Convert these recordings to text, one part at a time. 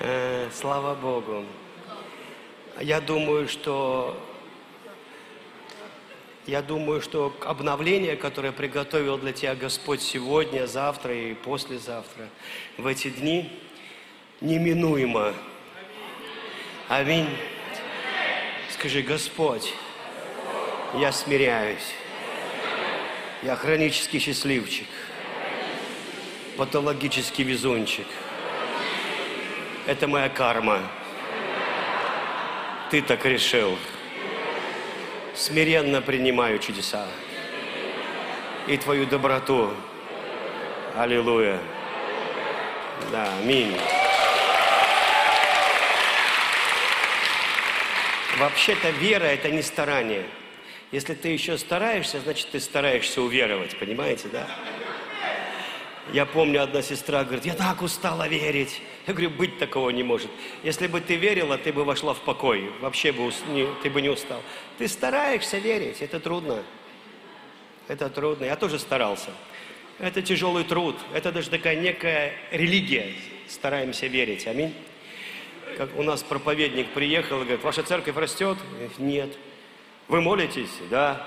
Э, Слава Богу. Я думаю, что я думаю, что обновление, которое приготовил для тебя Господь сегодня, завтра и послезавтра, в эти дни, неминуемо. Аминь. Скажи, Господь, я смиряюсь. Я хронический счастливчик. Патологический везунчик. Это моя карма. Ты так решил. Смиренно принимаю чудеса. И твою доброту. Аллилуйя. Да, аминь. Вообще-то вера – это не старание. Если ты еще стараешься, значит, ты стараешься уверовать, понимаете, да? Я помню, одна сестра говорит, я так устала верить. Я говорю, быть такого не может. Если бы ты верила, ты бы вошла в покой. Вообще бы не- ты бы не устал. Ты стараешься верить, это трудно. Это трудно. Я тоже старался. Это тяжелый труд. Это даже такая некая религия. Стараемся верить. Аминь. Как у нас проповедник приехал и говорит, ваша церковь растет? Нет. Вы молитесь? Да.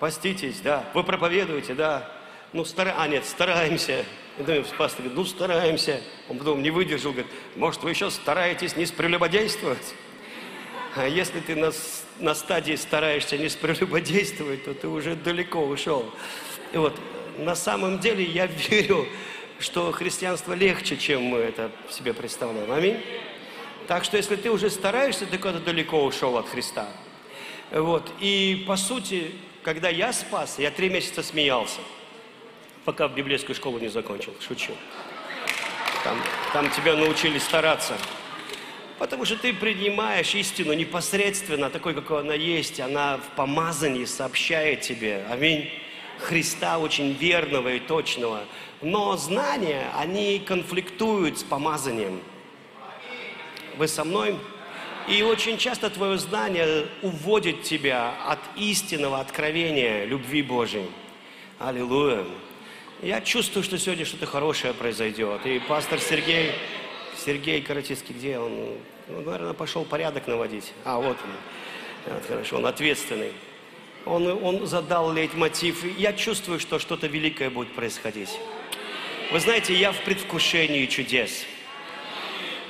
Поститесь? Да. Вы проповедуете? Да. Ну, стара... а нет, стараемся. Думаю, пастор говорит, ну, стараемся. Он потом не выдержал, говорит, может, вы еще стараетесь не прелюбодействовать? А если ты на, на стадии стараешься не прелюбодействовать, то ты уже далеко ушел. И вот, на самом деле я верю, что христианство легче, чем мы это себе представляем. Аминь. Так что если ты уже стараешься, ты куда-то далеко ушел от Христа. Вот. И по сути, когда я спас, я три месяца смеялся, пока в библейскую школу не закончил. Шучу. Там, там тебя научили стараться. Потому что ты принимаешь истину непосредственно, такой, какой она есть. Она в помазании сообщает тебе. Аминь. Христа очень верного и точного. Но знания, они конфликтуют с помазанием. Вы со мной? И очень часто твое знание уводит тебя от истинного откровения любви Божией. Аллилуйя. Я чувствую, что сегодня что-то хорошее произойдет. И пастор Сергей, Сергей Каратицкий, где он? Ну, наверное, пошел порядок наводить. А, вот он. Вот, хорошо, он ответственный. Он, он задал лейтмотив. Я чувствую, что что-то великое будет происходить. Вы знаете, я в предвкушении чудес.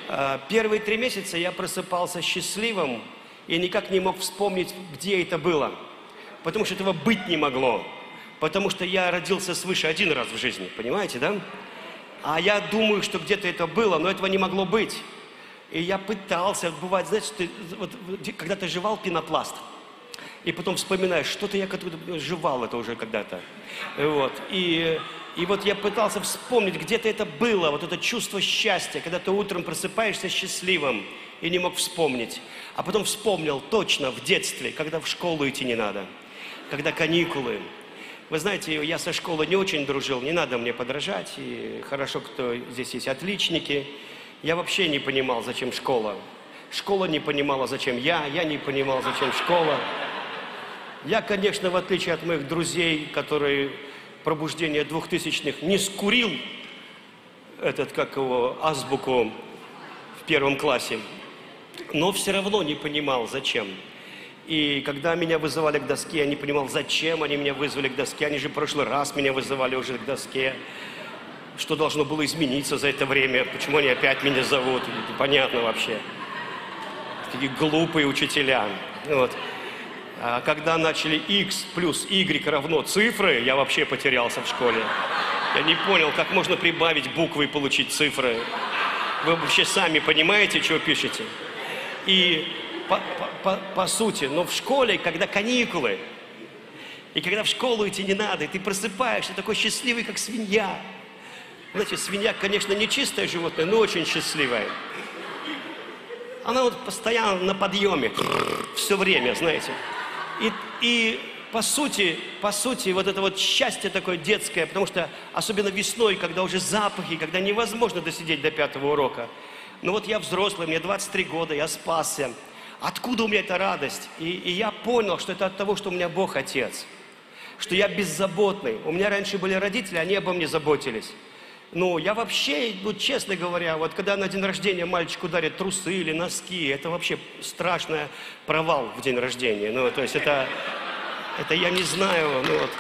А, Первые три месяца я просыпался счастливым и никак не мог вспомнить, где это было. Потому что этого быть не могло. Потому что я родился свыше один раз в жизни, понимаете, да? А я думаю, что где-то это было, но этого не могло быть. И я пытался, бывает, знаете, ты, вот, когда ты жевал пенопласт, и потом вспоминаешь, что-то я когда-то жевал это уже когда-то. Вот. И, и вот я пытался вспомнить, где-то это было, вот это чувство счастья, когда ты утром просыпаешься счастливым и не мог вспомнить. А потом вспомнил точно в детстве, когда в школу идти не надо, когда каникулы. Вы знаете, я со школы не очень дружил, не надо мне подражать. И хорошо, кто здесь есть отличники. Я вообще не понимал, зачем школа. Школа не понимала, зачем я, я не понимал, зачем школа. Я, конечно, в отличие от моих друзей, которые пробуждение двухтысячных не скурил этот, как его, азбуку в первом классе, но все равно не понимал, зачем. И когда меня вызывали к доске, я не понимал, зачем они меня вызвали к доске. Они же в прошлый раз меня вызывали уже к доске. Что должно было измениться за это время? Почему они опять меня зовут? Непонятно вообще. Такие глупые учителя. Вот. А когда начали x плюс y равно цифры, я вообще потерялся в школе. Я не понял, как можно прибавить буквы и получить цифры. Вы вообще сами понимаете, что пишете? И по, по- по- сути, но в школе, когда каникулы, и когда в школу идти не надо, и ты просыпаешься такой счастливый, как свинья. Знаете, свинья, конечно, не чистое животное, но очень счастливая. Она вот постоянно на подъеме, все время, знаете. И, и по сути, по сути, вот это вот счастье такое детское, потому что особенно весной, когда уже запахи, когда невозможно досидеть до пятого урока. Ну вот я взрослый, мне 23 года, я спасся. Откуда у меня эта радость? И, и я понял, что это от того, что у меня Бог Отец. Что я беззаботный. У меня раньше были родители, они обо мне заботились. Ну, я вообще, ну, честно говоря, вот когда на день рождения мальчику дарят трусы или носки, это вообще страшный провал в день рождения. Ну, то есть это, это я не знаю, ну вот,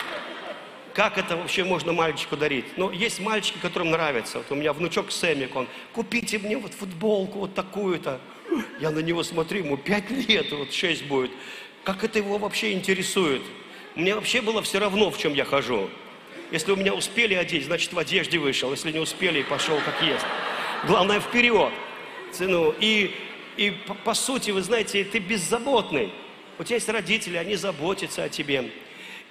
как это вообще можно мальчику дарить? Но есть мальчики, которым нравится. Вот у меня внучок Сэмик, он, купите мне вот футболку вот такую-то. Я на него смотрю, ему пять лет, вот шесть будет. Как это его вообще интересует? Мне вообще было все равно, в чем я хожу. Если у меня успели одеть, значит в одежде вышел. Если не успели, пошел как есть. Главное вперед. Ну, и, и по, по сути, вы знаете, ты беззаботный. У тебя есть родители, они заботятся о тебе.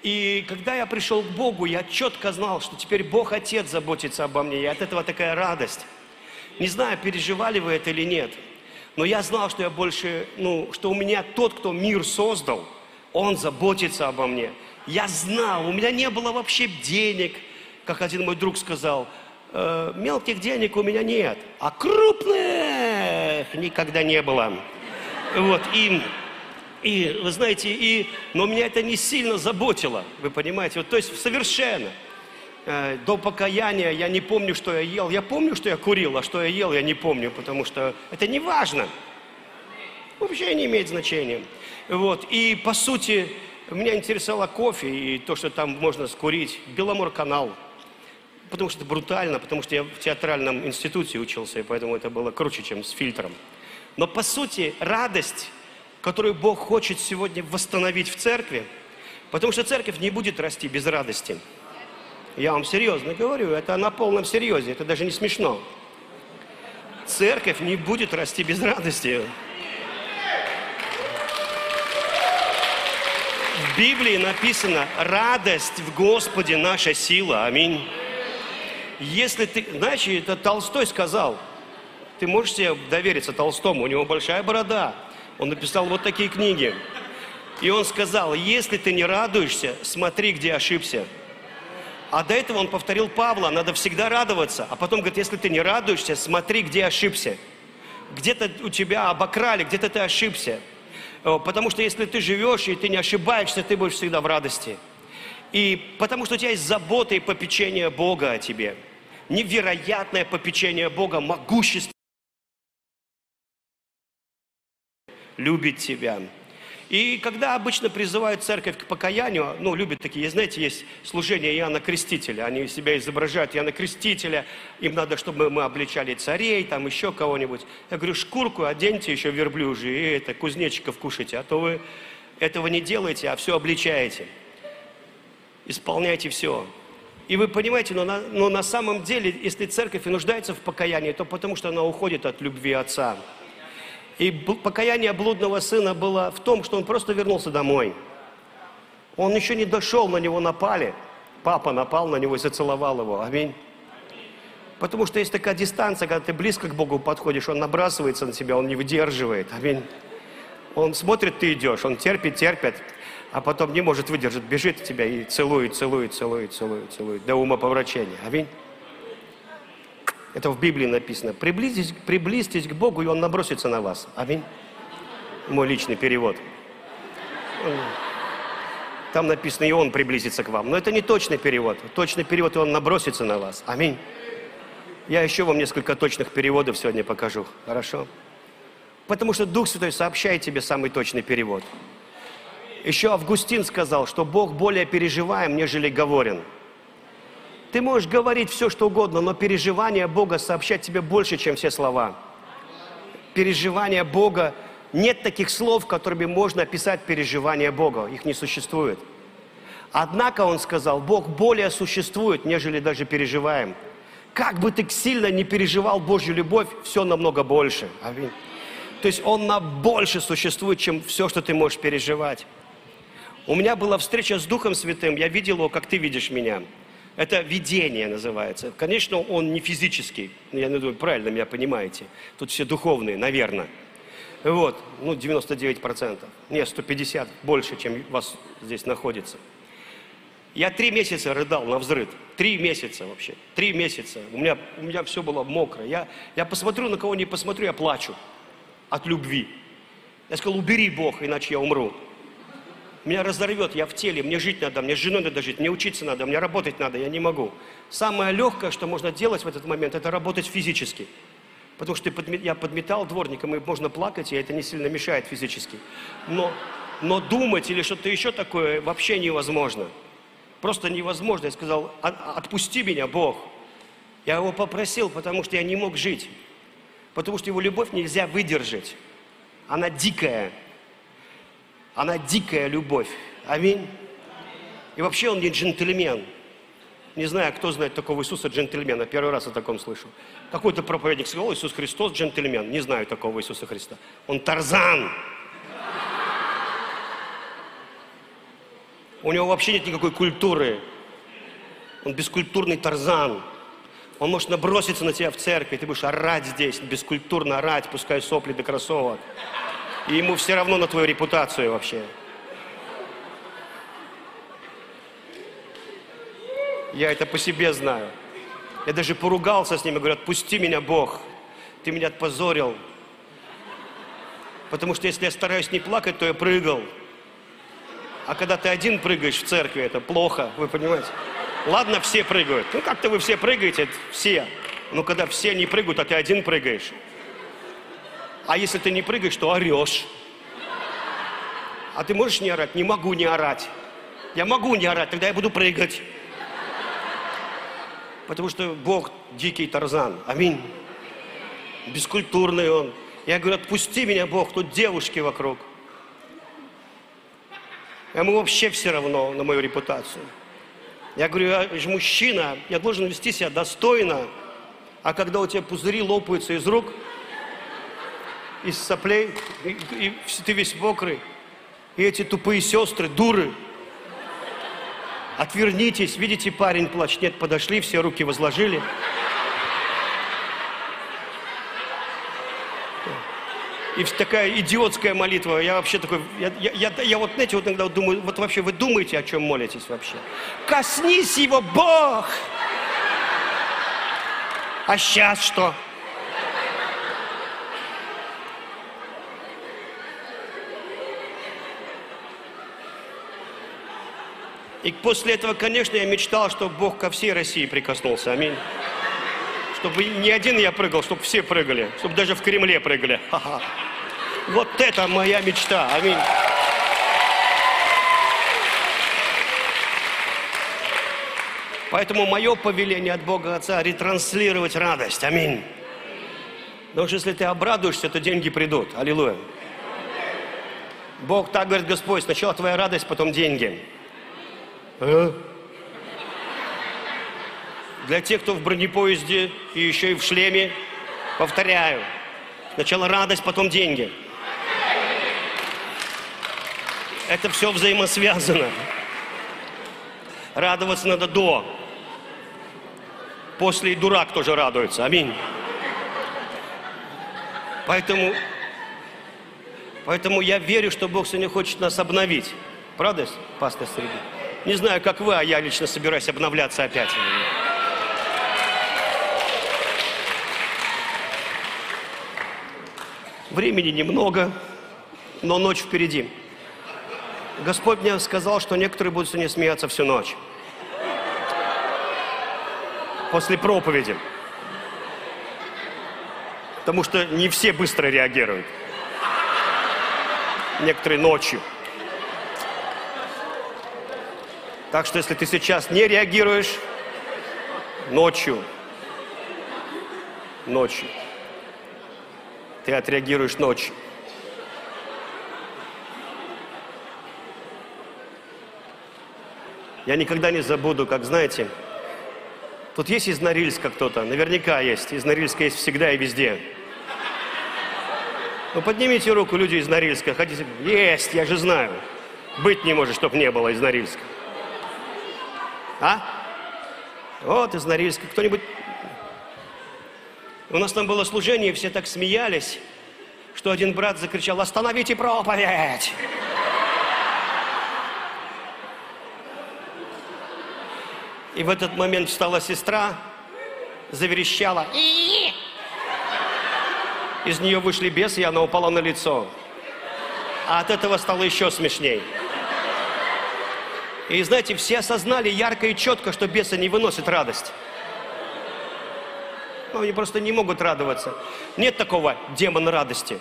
И когда я пришел к Богу, я четко знал, что теперь Бог Отец заботится обо мне. И от этого такая радость. Не знаю, переживали вы это или нет. Но я знал, что я больше, ну, что у меня тот, кто мир создал, он заботится обо мне. Я знал, у меня не было вообще денег, как один мой друг сказал, э, мелких денег у меня нет, а крупных никогда не было. Вот, и и, вы знаете, и, но меня это не сильно заботило, вы понимаете, вот, то есть совершенно. Э, до покаяния я не помню, что я ел. Я помню, что я курил, а что я ел, я не помню, потому что это не важно. Вообще не имеет значения. Вот, и по сути, меня интересовало кофе и то, что там можно скурить. Беломор-канал. Потому что это брутально, потому что я в театральном институте учился, и поэтому это было круче, чем с фильтром. Но по сути, радость которую Бог хочет сегодня восстановить в церкви, потому что церковь не будет расти без радости. Я вам серьезно говорю, это на полном серьезе, это даже не смешно. Церковь не будет расти без радости. В Библии написано, радость в Господе наша сила. Аминь. Если ты, знаешь, это Толстой сказал, ты можешь себе довериться Толстому, у него большая борода, он написал вот такие книги. И он сказал, если ты не радуешься, смотри, где ошибся. А до этого он повторил Павла, надо всегда радоваться. А потом говорит, если ты не радуешься, смотри, где ошибся. Где-то у тебя обокрали, где-то ты ошибся. Потому что если ты живешь и ты не ошибаешься, ты будешь всегда в радости. И потому что у тебя есть забота и попечение Бога о тебе. Невероятное попечение Бога, могущество. любит тебя. И когда обычно призывают церковь к покаянию, ну, любят такие, знаете, есть служение Иоанна Крестителя, они себя изображают Иоанна Крестителя, им надо, чтобы мы обличали царей, там еще кого-нибудь. Я говорю, шкурку оденьте еще верблюжью, и это, кузнечиков кушайте, а то вы этого не делаете, а все обличаете. Исполняйте все. И вы понимаете, но на, но на самом деле, если церковь и нуждается в покаянии, то потому что она уходит от любви Отца. И покаяние блудного сына было в том, что он просто вернулся домой. Он еще не дошел, на него напали. Папа напал на него и зацеловал его. Аминь. Потому что есть такая дистанция, когда ты близко к Богу подходишь, Он набрасывается на тебя, Он не выдерживает. Аминь. Он смотрит, ты идешь, Он терпит, терпит, а потом не может выдержать, бежит от тебя и целует, целует, целует, целует, целует, до ума поврачения. Аминь. Это в Библии написано. Приблизьтесь, приблизьтесь к Богу, и Он набросится на вас. Аминь. Мой личный перевод. Там написано, и Он приблизится к вам. Но это не точный перевод. Точный перевод, и Он набросится на вас. Аминь. Я еще вам несколько точных переводов сегодня покажу. Хорошо? Потому что Дух Святой сообщает тебе самый точный перевод. Еще Августин сказал, что Бог более переживаем, нежели говорен. Ты можешь говорить все, что угодно, но переживания Бога сообщать тебе больше, чем все слова. Переживания Бога, нет таких слов, которыми можно описать переживания Бога. Их не существует. Однако он сказал, Бог более существует, нежели даже переживаем. Как бы ты сильно не переживал Божью любовь, все намного больше. Аминь. То есть Он на больше существует, чем все, что ты можешь переживать. У меня была встреча с Духом Святым, я видел его, как ты видишь меня. Это видение называется. Конечно, он не физический. Я думаю, правильно меня понимаете. Тут все духовные, наверное. Вот, ну 99%. Нет, 150, больше, чем вас здесь находится. Я три месяца рыдал на взрыв. Три месяца вообще. Три месяца. У меня, у меня все было мокро. Я, я посмотрю, на кого не посмотрю, я плачу. От любви. Я сказал, убери Бог, иначе я умру. Меня разорвет, я в теле, мне жить надо, мне с женой надо жить, мне учиться надо, мне работать надо, я не могу. Самое легкое, что можно делать в этот момент, это работать физически. Потому что я подметал дворником, и можно плакать, и это не сильно мешает физически. Но, но думать или что-то еще такое вообще невозможно. Просто невозможно. Я сказал, отпусти меня, Бог. Я его попросил, потому что я не мог жить. Потому что его любовь нельзя выдержать. Она дикая. Она дикая любовь. Аминь. И вообще он не джентльмен. Не знаю, кто знает такого Иисуса джентльмена. Первый раз о таком слышу. Какой-то проповедник сказал, Иисус Христос джентльмен. Не знаю такого Иисуса Христа. Он Тарзан. У него вообще нет никакой культуры. Он бескультурный Тарзан. Он может наброситься на тебя в церкви, ты будешь орать здесь, бескультурно орать, пускай сопли до кроссовок. И ему все равно на твою репутацию вообще. Я это по себе знаю. Я даже поругался с ним и говорю, отпусти меня, Бог. Ты меня отпозорил. Потому что если я стараюсь не плакать, то я прыгал. А когда ты один прыгаешь в церкви, это плохо, вы понимаете? Ладно, все прыгают. Ну, как-то вы все прыгаете, все. Но когда все не прыгают, а ты один прыгаешь. А если ты не прыгаешь, то орешь. А ты можешь не орать? Не могу не орать. Я могу не орать, тогда я буду прыгать. Потому что Бог дикий Тарзан. Аминь. Бескультурный он. Я говорю, отпусти меня, Бог, тут девушки вокруг. Ему вообще все равно на мою репутацию. Я говорю, я же мужчина, я должен вести себя достойно. А когда у тебя пузыри лопаются из рук, из соплей, и, и ты весь мокрый, и эти тупые сестры, дуры, отвернитесь, видите, парень плачет. Нет, подошли, все руки возложили. И такая идиотская молитва. Я вообще такой, я, я, я, я вот, знаете, вот иногда думаю, вот вообще вы думаете, о чем молитесь вообще? Коснись его, Бог! А сейчас что? И после этого, конечно, я мечтал, чтобы Бог ко всей России прикоснулся. Аминь. Чтобы не один я прыгал, чтобы все прыгали. Чтобы даже в Кремле прыгали. Ха-ха. Вот это моя мечта. Аминь. Поэтому мое повеление от Бога Отца – ретранслировать радость. Аминь. Потому что если ты обрадуешься, то деньги придут. Аллилуйя. Бог так говорит, Господь, сначала твоя радость, потом деньги. А? Для тех, кто в бронепоезде и еще и в шлеме, повторяю. Сначала радость, потом деньги. Это все взаимосвязано. Радоваться надо до. После и дурак тоже радуется. Аминь. Поэтому, поэтому я верю, что Бог сегодня хочет нас обновить. Правда, пастор Среди? Не знаю, как вы, а я лично собираюсь обновляться опять. Времени немного, но ночь впереди. Господь мне сказал, что некоторые будут сегодня смеяться всю ночь. После проповеди. Потому что не все быстро реагируют. Некоторые ночью. Так что если ты сейчас не реагируешь, ночью, ночью, ты отреагируешь ночью. Я никогда не забуду, как, знаете, тут есть из Норильска кто-то, наверняка есть, из Норильска есть всегда и везде. Ну, поднимите руку, люди из Норильска, хотите? Есть, я же знаю. Быть не может, чтобы не было из Норильска. А? Вот из Норильска. Кто-нибудь... У нас там было служение, все так смеялись, что один брат закричал, остановите проповедь! И в этот момент встала сестра, заверещала. Из нее вышли бесы, и она упала на лицо. А от этого стало еще смешней. И знаете, все осознали ярко и четко, что бесы не выносят радость. Ну, они просто не могут радоваться. Нет такого демона радости.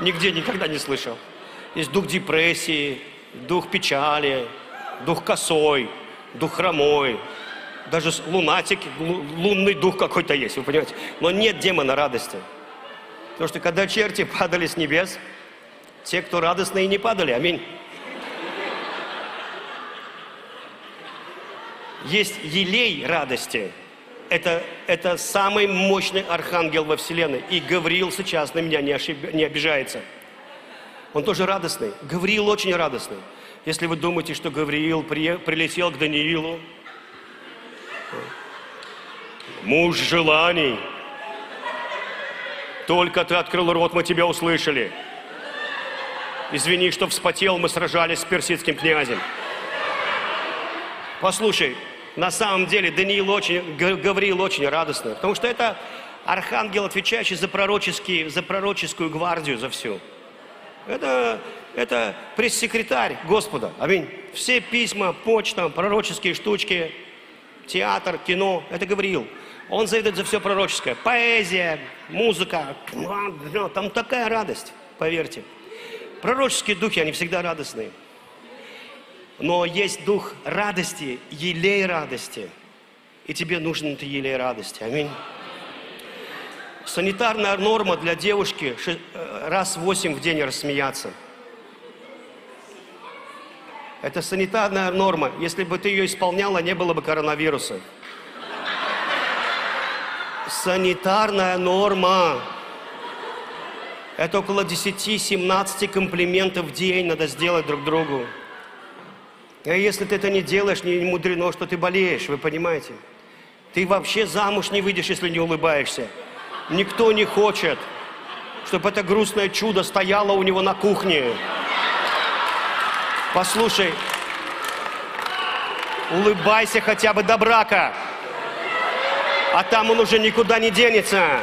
Нигде никогда не слышал. Есть дух депрессии, дух печали, дух косой, дух хромой, даже лунатик, лунный дух какой-то есть, вы понимаете. Но нет демона радости. Потому что когда черти падали с небес, те, кто радостные, не падали. Аминь. Есть елей радости. Это, это самый мощный архангел во Вселенной. И Гавриил сейчас на меня не, ошиб... не обижается. Он тоже радостный. Гавриил очень радостный. Если вы думаете, что Гавриил при... прилетел к Даниилу, муж желаний, только ты открыл рот, мы тебя услышали. Извини, что вспотел, мы сражались с персидским князем. Послушай, на самом деле Даниил очень, Гавриил очень радостный, потому что это архангел, отвечающий за, пророческий, за пророческую гвардию, за всю. Это, это пресс-секретарь Господа. Аминь. Все письма, почта, пророческие штучки, театр, кино, это Гавриил. Он заведует за все пророческое. Поэзия, музыка, там такая радость, поверьте. Пророческие духи, они всегда радостные. Но есть дух радости, елей радости. И тебе нужен этот елей радости. Аминь. Санитарная норма для девушки э, раз в восемь в день рассмеяться. Это санитарная норма. Если бы ты ее исполняла, не было бы коронавируса. Санитарная норма. Это около 10-17 комплиментов в день надо сделать друг другу. А если ты это не делаешь, не мудрено, что ты болеешь, вы понимаете? Ты вообще замуж не выйдешь, если не улыбаешься. Никто не хочет, чтобы это грустное чудо стояло у него на кухне. Послушай, улыбайся хотя бы до брака, а там он уже никуда не денется.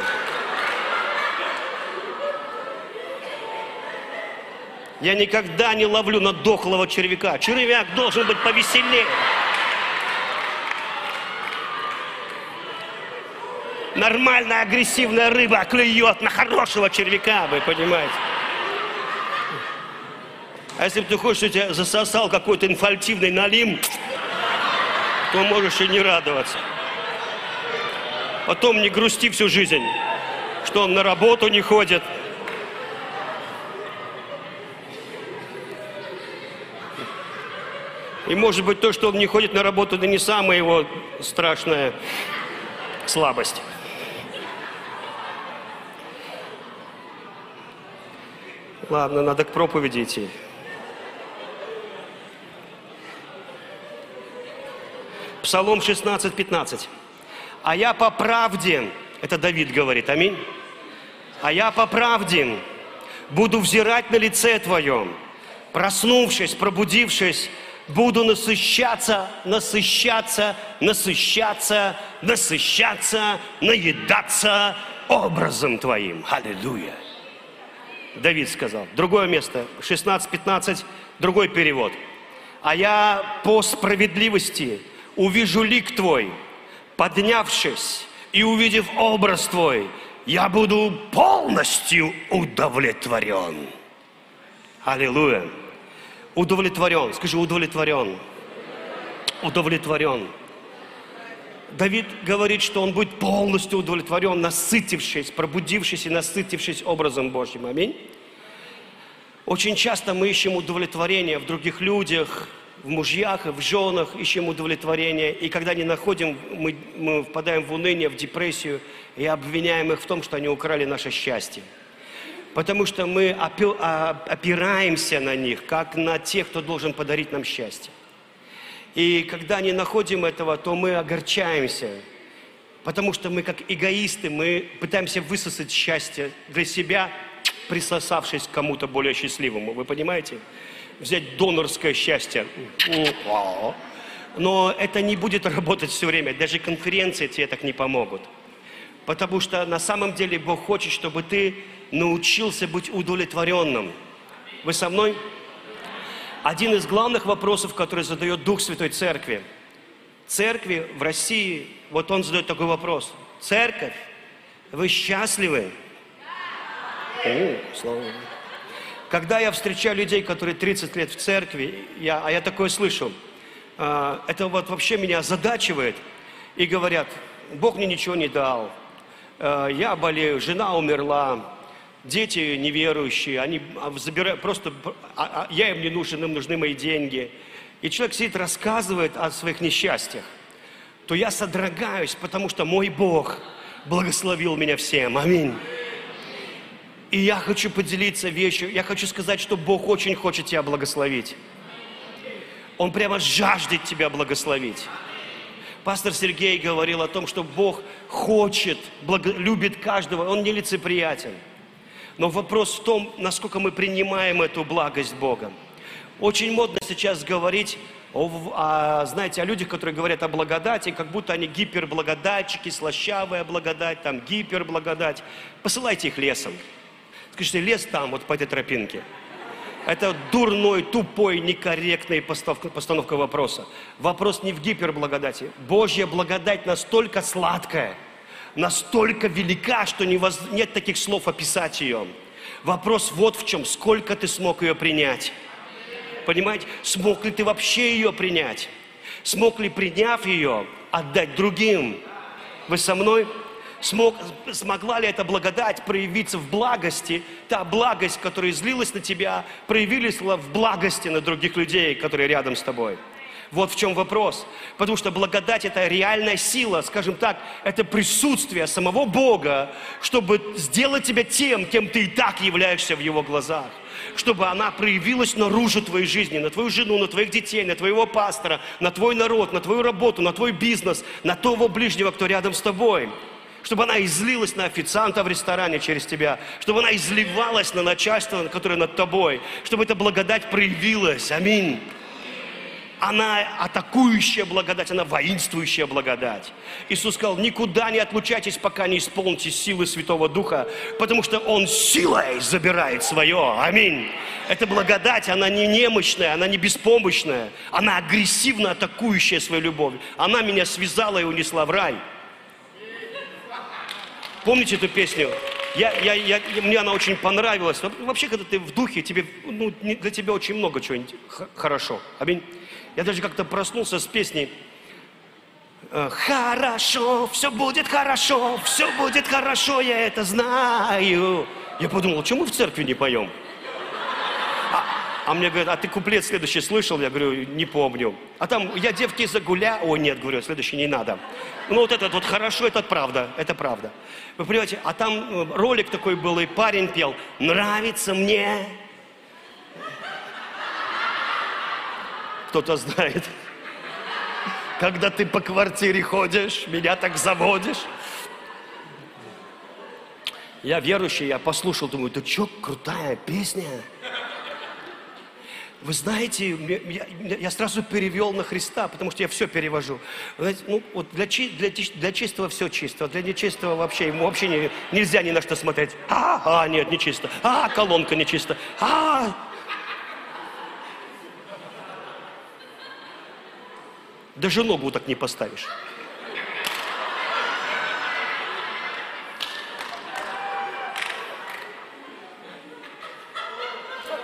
Я никогда не ловлю на дохлого червяка. Червяк должен быть повеселее. Нормальная агрессивная рыба клюет на хорошего червяка, вы понимаете. А если ты хочешь, что тебя засосал какой-то инфальтивный налим, то можешь и не радоваться. Потом не грусти всю жизнь, что он на работу не ходит, И может быть то, что он не ходит на работу, это не самая его страшная слабость. Ладно, надо к проповеди идти. Псалом 16, 15. А я по правде, это Давид говорит, аминь. А я по правде буду взирать на лице Твое, проснувшись, пробудившись, буду насыщаться, насыщаться, насыщаться, насыщаться, наедаться образом Твоим. Аллилуйя. Давид сказал. Другое место, 16-15, другой перевод. А я по справедливости увижу лик Твой, поднявшись и увидев образ Твой, я буду полностью удовлетворен. Аллилуйя удовлетворен. Скажи, удовлетворен. Удовлетворен. Давид говорит, что он будет полностью удовлетворен, насытившись, пробудившись и насытившись образом Божьим. Аминь. Очень часто мы ищем удовлетворение в других людях, в мужьях и в женах, ищем удовлетворение. И когда не находим, мы, мы впадаем в уныние, в депрессию и обвиняем их в том, что они украли наше счастье потому что мы а, опираемся на них, как на тех, кто должен подарить нам счастье. И когда не находим этого, то мы огорчаемся, потому что мы как эгоисты, мы пытаемся высосать счастье для себя, присосавшись к кому-то более счастливому. Вы понимаете? Взять донорское счастье. Но это не будет работать все время. Даже конференции тебе так не помогут. Потому что на самом деле Бог хочет, чтобы ты научился быть удовлетворенным. Вы со мной? один из главных вопросов, который задает Дух Святой Церкви. Церкви в России, вот он задает такой вопрос. Церковь, вы счастливы? О, слава Богу. Когда я встречаю людей, которые 30 лет в церкви, я, а я такое слышу, э, это вот вообще меня озадачивает. И говорят, Бог мне ничего не дал, э, я болею, жена умерла, дети неверующие, они забирают, просто, а, а, я им не нужен, им нужны мои деньги. И человек сидит, рассказывает о своих несчастьях, то я содрогаюсь, потому что мой Бог благословил меня всем. Аминь. И я хочу поделиться вещью, я хочу сказать, что Бог очень хочет тебя благословить. Он прямо жаждет тебя благословить. Пастор Сергей говорил о том, что Бог хочет, благо, любит каждого, Он нелицеприятен. Но вопрос в том, насколько мы принимаем эту благость Бога. Очень модно сейчас говорить о, о, знаете, о людях, которые говорят о благодати, как будто они гиперблагодатчики, слащавая благодать, там гиперблагодать. Посылайте их лесом. Скажите, лес там, вот по этой тропинке. Это дурной, тупой, некорректная постановка, постановка вопроса. Вопрос не в гиперблагодати. Божья благодать настолько сладкая, настолько велика, что нет таких слов описать ее. Вопрос вот в чем, сколько ты смог ее принять. Понимаете, смог ли ты вообще ее принять? Смог ли, приняв ее, отдать другим? Вы со мной? смог, смогла ли эта благодать проявиться в благости, та благость, которая излилась на тебя, проявилась в благости на других людей, которые рядом с тобой. Вот в чем вопрос. Потому что благодать – это реальная сила, скажем так, это присутствие самого Бога, чтобы сделать тебя тем, кем ты и так являешься в Его глазах. Чтобы она проявилась наружу твоей жизни, на твою жену, на твоих детей, на твоего пастора, на твой народ, на твою работу, на твой бизнес, на того ближнего, кто рядом с тобой чтобы она излилась на официанта в ресторане через тебя, чтобы она изливалась на начальство, которое над тобой, чтобы эта благодать проявилась. Аминь. Она атакующая благодать, она воинствующая благодать. Иисус сказал, никуда не отлучайтесь, пока не исполните силы Святого Духа, потому что Он силой забирает свое. Аминь. Эта благодать, она не немощная, она не беспомощная, она агрессивно атакующая свою любовь. Она меня связала и унесла в рай. Помните эту песню? Я, я, я, мне она очень понравилась. Вообще, когда ты в духе, тебе, ну, для тебя очень много чего хорошо. Аминь. Я даже как-то проснулся с песней. «Э, хорошо, все будет хорошо, все будет хорошо, я это знаю. Я подумал, почему в церкви не поем? А мне говорят, а ты куплет следующий слышал? Я говорю, не помню. А там, я девки загуля... О, нет, говорю, следующий не надо. Ну, вот этот вот хорошо, это правда, это правда. Вы понимаете, а там э, ролик такой был, и парень пел, нравится мне. Кто-то знает. Когда ты по квартире ходишь, меня так заводишь. Я верующий, я послушал, думаю, да что, крутая песня. Вы знаете, я, я сразу перевел на Христа, потому что я все перевожу. Знаете, ну, вот для, для, для чистого все чисто, для нечистого вообще ему вообще не, нельзя ни на что смотреть. А, а, нет, не чисто. А, колонка не чисто. А, даже ногу так не поставишь.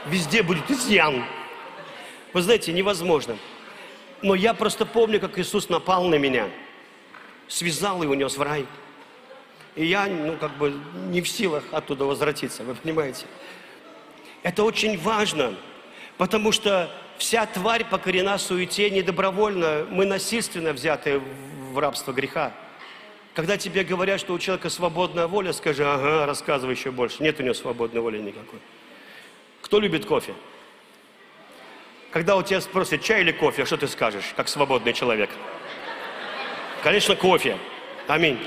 Везде будет изъян. Вы знаете, невозможно. Но я просто помню, как Иисус напал на меня, связал и унес в рай. И я, ну, как бы не в силах оттуда возвратиться, вы понимаете? Это очень важно, потому что вся тварь покорена суете не добровольно, мы насильственно взяты в рабство греха. Когда тебе говорят, что у человека свободная воля, скажи, ага, рассказывай еще больше. Нет у него свободной воли никакой. Кто любит кофе? Когда у тебя спросят, чай или кофе, что ты скажешь, как свободный человек? Конечно, кофе. Аминь.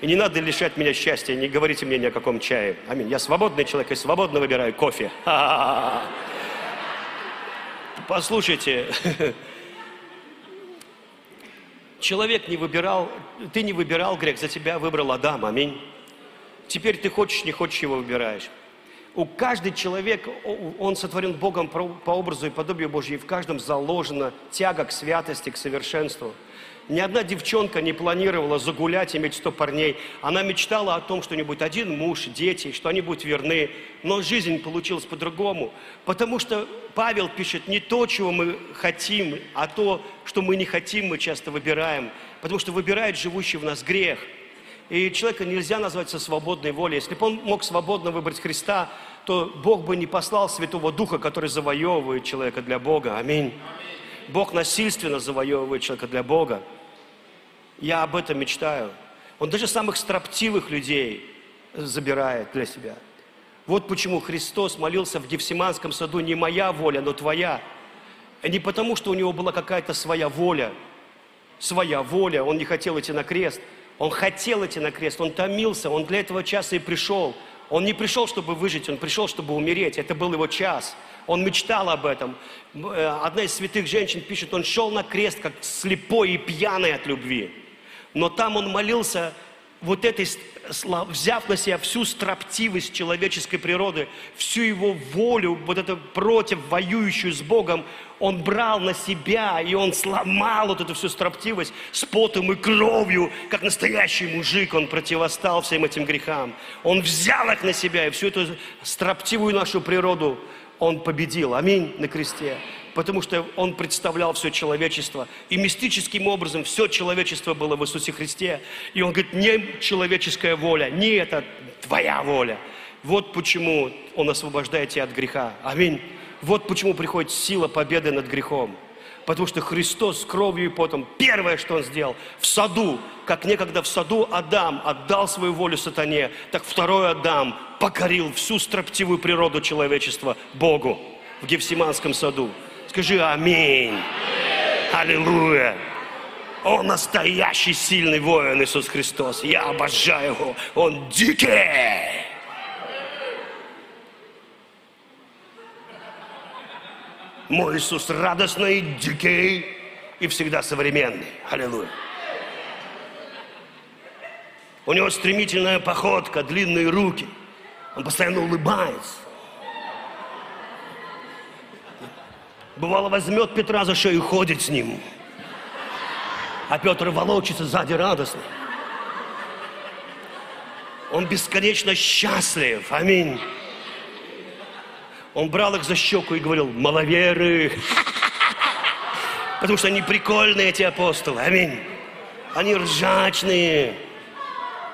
И не надо лишать меня счастья, не говорите мне ни о каком чае. Аминь. Я свободный человек и свободно выбираю кофе. Послушайте, человек не выбирал, ты не выбирал грех, за тебя выбрал Адам, аминь. Теперь ты хочешь, не хочешь, его выбираешь. У каждый человек, он сотворен Богом по образу и подобию Божьему, и в каждом заложена тяга к святости, к совершенству. Ни одна девчонка не планировала загулять, иметь сто парней. Она мечтала о том, что у нее будет один муж, дети, что они будут верны. Но жизнь получилась по-другому. Потому что Павел пишет, не то, чего мы хотим, а то, что мы не хотим, мы часто выбираем. Потому что выбирает живущий в нас грех. И человека нельзя назвать со свободной волей. Если бы он мог свободно выбрать Христа, то Бог бы не послал Святого Духа, который завоевывает человека для Бога. Аминь. Бог насильственно завоевывает человека для Бога. Я об этом мечтаю. Он даже самых строптивых людей забирает для себя. Вот почему Христос молился в Гефсиманском саду не моя воля, но твоя. Не потому, что у него была какая-то своя воля. Своя воля. Он не хотел идти на крест. Он хотел идти на крест. Он томился. Он для этого часа и пришел. Он не пришел, чтобы выжить. Он пришел, чтобы умереть. Это был его час. Он мечтал об этом. Э, одна из святых женщин пишет, он шел на крест, как слепой и пьяный от любви. Но там он молился вот этой, взяв на себя всю строптивость человеческой природы, всю его волю, вот это против воюющую с Богом, он брал на себя, и он сломал вот эту всю строптивость с потом и кровью, как настоящий мужик, он противостал всем этим грехам. Он взял их на себя, и всю эту строптивую нашу природу он победил. Аминь на кресте потому что Он представлял все человечество. И мистическим образом все человечество было в Иисусе Христе. И Он говорит, не человеческая воля, не это твоя воля. Вот почему Он освобождает тебя от греха. Аминь. Вот почему приходит сила победы над грехом. Потому что Христос с кровью и потом, первое, что Он сделал, в саду, как некогда в саду Адам отдал свою волю сатане, так второй Адам покорил всю строптивую природу человечества Богу в Гефсиманском саду. Скажи аминь. Аллилуйя. Он настоящий сильный воин Иисус Христос. Я обожаю его. Он дикий. Мой Иисус радостный, дикий и всегда современный. Аллилуйя. У него стремительная походка, длинные руки. Он постоянно улыбается. Бывало, возьмет Петра за шею и ходит с ним. А Петр волочится сзади радостно. Он бесконечно счастлив. Аминь. Он брал их за щеку и говорил, маловеры. Потому что они прикольные, эти апостолы. Аминь. Они ржачные.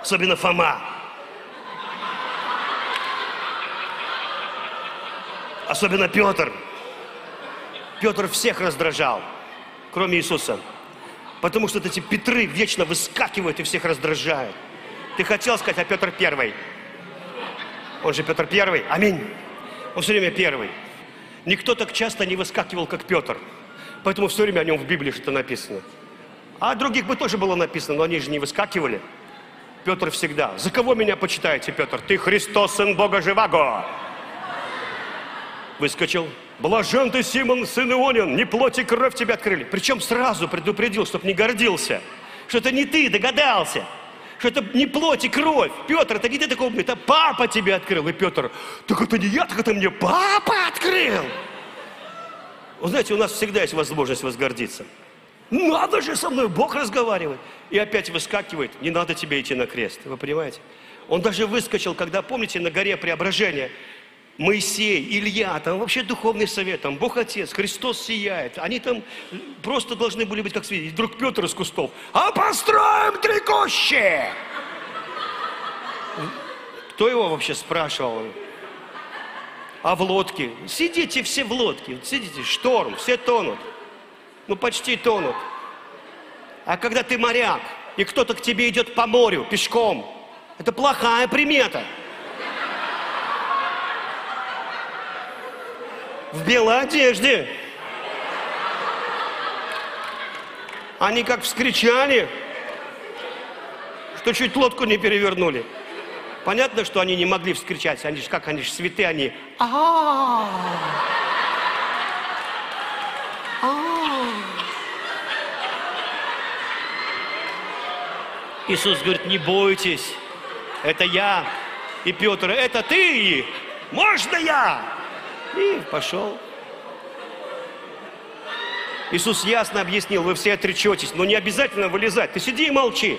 Особенно Фома. Особенно Петр. Петр всех раздражал, кроме Иисуса. Потому что эти Петры вечно выскакивают и всех раздражают. Ты хотел сказать, а Петр первый. Он же Петр первый. Аминь. Он все время первый. Никто так часто не выскакивал, как Петр. Поэтому все время о нем в Библии что-то написано. А других бы тоже было написано, но они же не выскакивали. Петр всегда. За кого меня почитаете, Петр? Ты Христос, сын Бога живаго. Выскочил. Блажен ты, Симон, сын Ионин, не плоть и кровь тебя открыли. Причем сразу предупредил, чтобы не гордился. Что это не ты догадался. Что это не плоть и кровь. Петр, это не ты такой умный, это папа тебе открыл. И Петр, так это не я, так это мне папа открыл. Вы знаете, у нас всегда есть возможность возгордиться. Надо же со мной, Бог разговаривает. И опять выскакивает, не надо тебе идти на крест. Вы понимаете? Он даже выскочил, когда, помните, на горе преображения, Моисей, Илья, там вообще духовный совет, там Бог Отец, Христос сияет. Они там просто должны были быть как свидетели. Вдруг Петр из кустов. А построим три кущи! Кто его вообще спрашивал? А в лодке? Сидите все в лодке, сидите, шторм, все тонут. Ну, почти тонут. А когда ты моряк, и кто-то к тебе идет по морю пешком, это плохая примета. В белой одежде. Они как вскричали, что чуть лодку не перевернули. Понятно, что они не могли вскричать. Они же как, они же святые, они... А Иисус говорит, не бойтесь, это я. И Петр, это ты. можно я? И пошел. Иисус ясно объяснил, вы все отречетесь, но не обязательно вылезать. Ты сиди и молчи.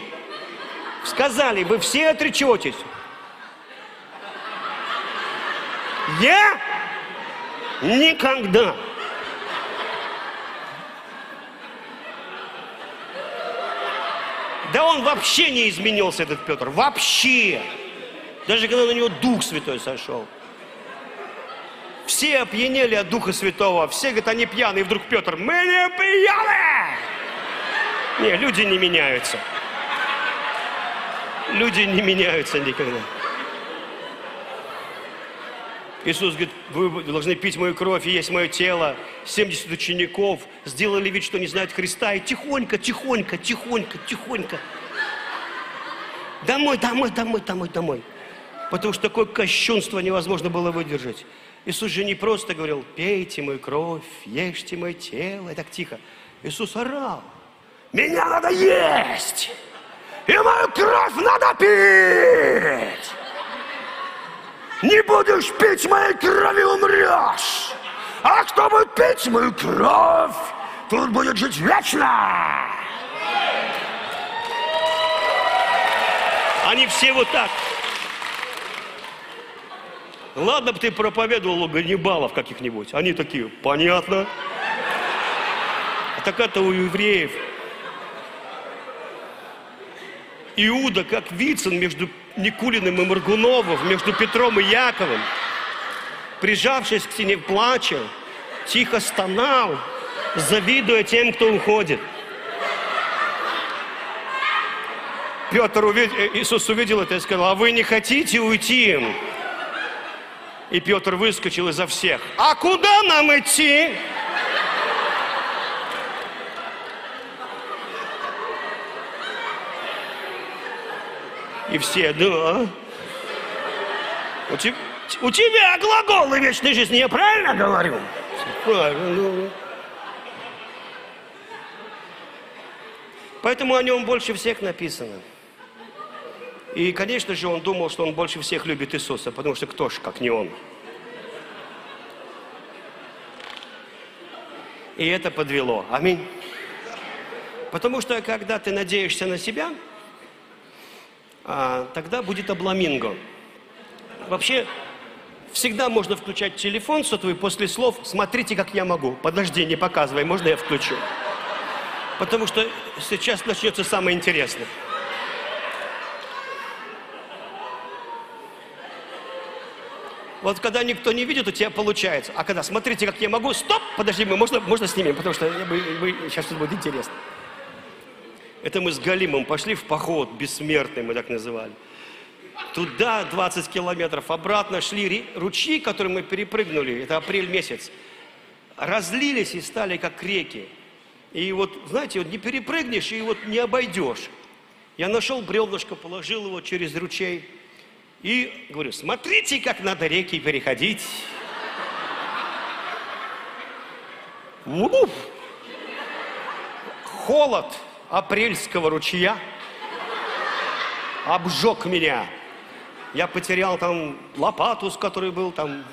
Сказали, вы все отречетесь. Я никогда. Да он вообще не изменился, этот Петр. Вообще. Даже когда на него Дух Святой сошел. Все опьянели от Духа Святого. Все говорят, они пьяные. И вдруг Петр, мы не пьяные! Не, люди не меняются. Люди не меняются никогда. Иисус говорит, вы должны пить мою кровь и есть мое тело. 70 учеников сделали вид, что не знают Христа, и тихонько, тихонько, тихонько, тихонько. Домой, домой, домой, домой, домой. Потому что такое кощунство невозможно было выдержать. Иисус же не просто говорил, пейте мою кровь, ешьте мое тело, и так тихо. Иисус орал, меня надо есть, и мою кровь надо пить. Не будешь пить моей крови, умрешь. А кто будет пить мою кровь, тот будет жить вечно. Они все вот так. Ладно бы ты проповедовал Ганнибалов каких-нибудь. Они такие, понятно. А так это у евреев. Иуда, как Вицин между Никулиным и Маргуновым, между Петром и Яковом, прижавшись к стене, плача, тихо стонал, завидуя тем, кто уходит. Петр увидел, э, Иисус увидел это и сказал, а вы не хотите уйти? И Петр выскочил изо всех. А куда нам идти? И все, да. У, te, у тебя глаголы вечной жизни, я правильно говорю? Правильно. Поэтому о нем больше всех написано. И, конечно же, он думал, что он больше всех любит Иисуса, потому что кто ж, как не он. И это подвело. Аминь. Потому что, когда ты надеешься на себя, а, тогда будет обламинго. Вообще, всегда можно включать телефон сотовый после слов «смотрите, как я могу». Подожди, не показывай, можно я включу? Потому что сейчас начнется самое интересное. Вот когда никто не видит, у тебя получается. А когда смотрите, как я могу, стоп, подожди, мы можно, можно снимем, потому что мы, мы, сейчас это будет интересно. Это мы с Галимом пошли в поход, бессмертный мы так называли. Туда 20 километров, обратно шли ручьи, которые мы перепрыгнули, это апрель месяц, разлились и стали как реки. И вот, знаете, вот не перепрыгнешь и вот не обойдешь. Я нашел бревнышко, положил его через ручей, и говорю, смотрите, как надо реки переходить. Уф! Холод апрельского ручья обжег меня. Я потерял там лопату, с которой был там.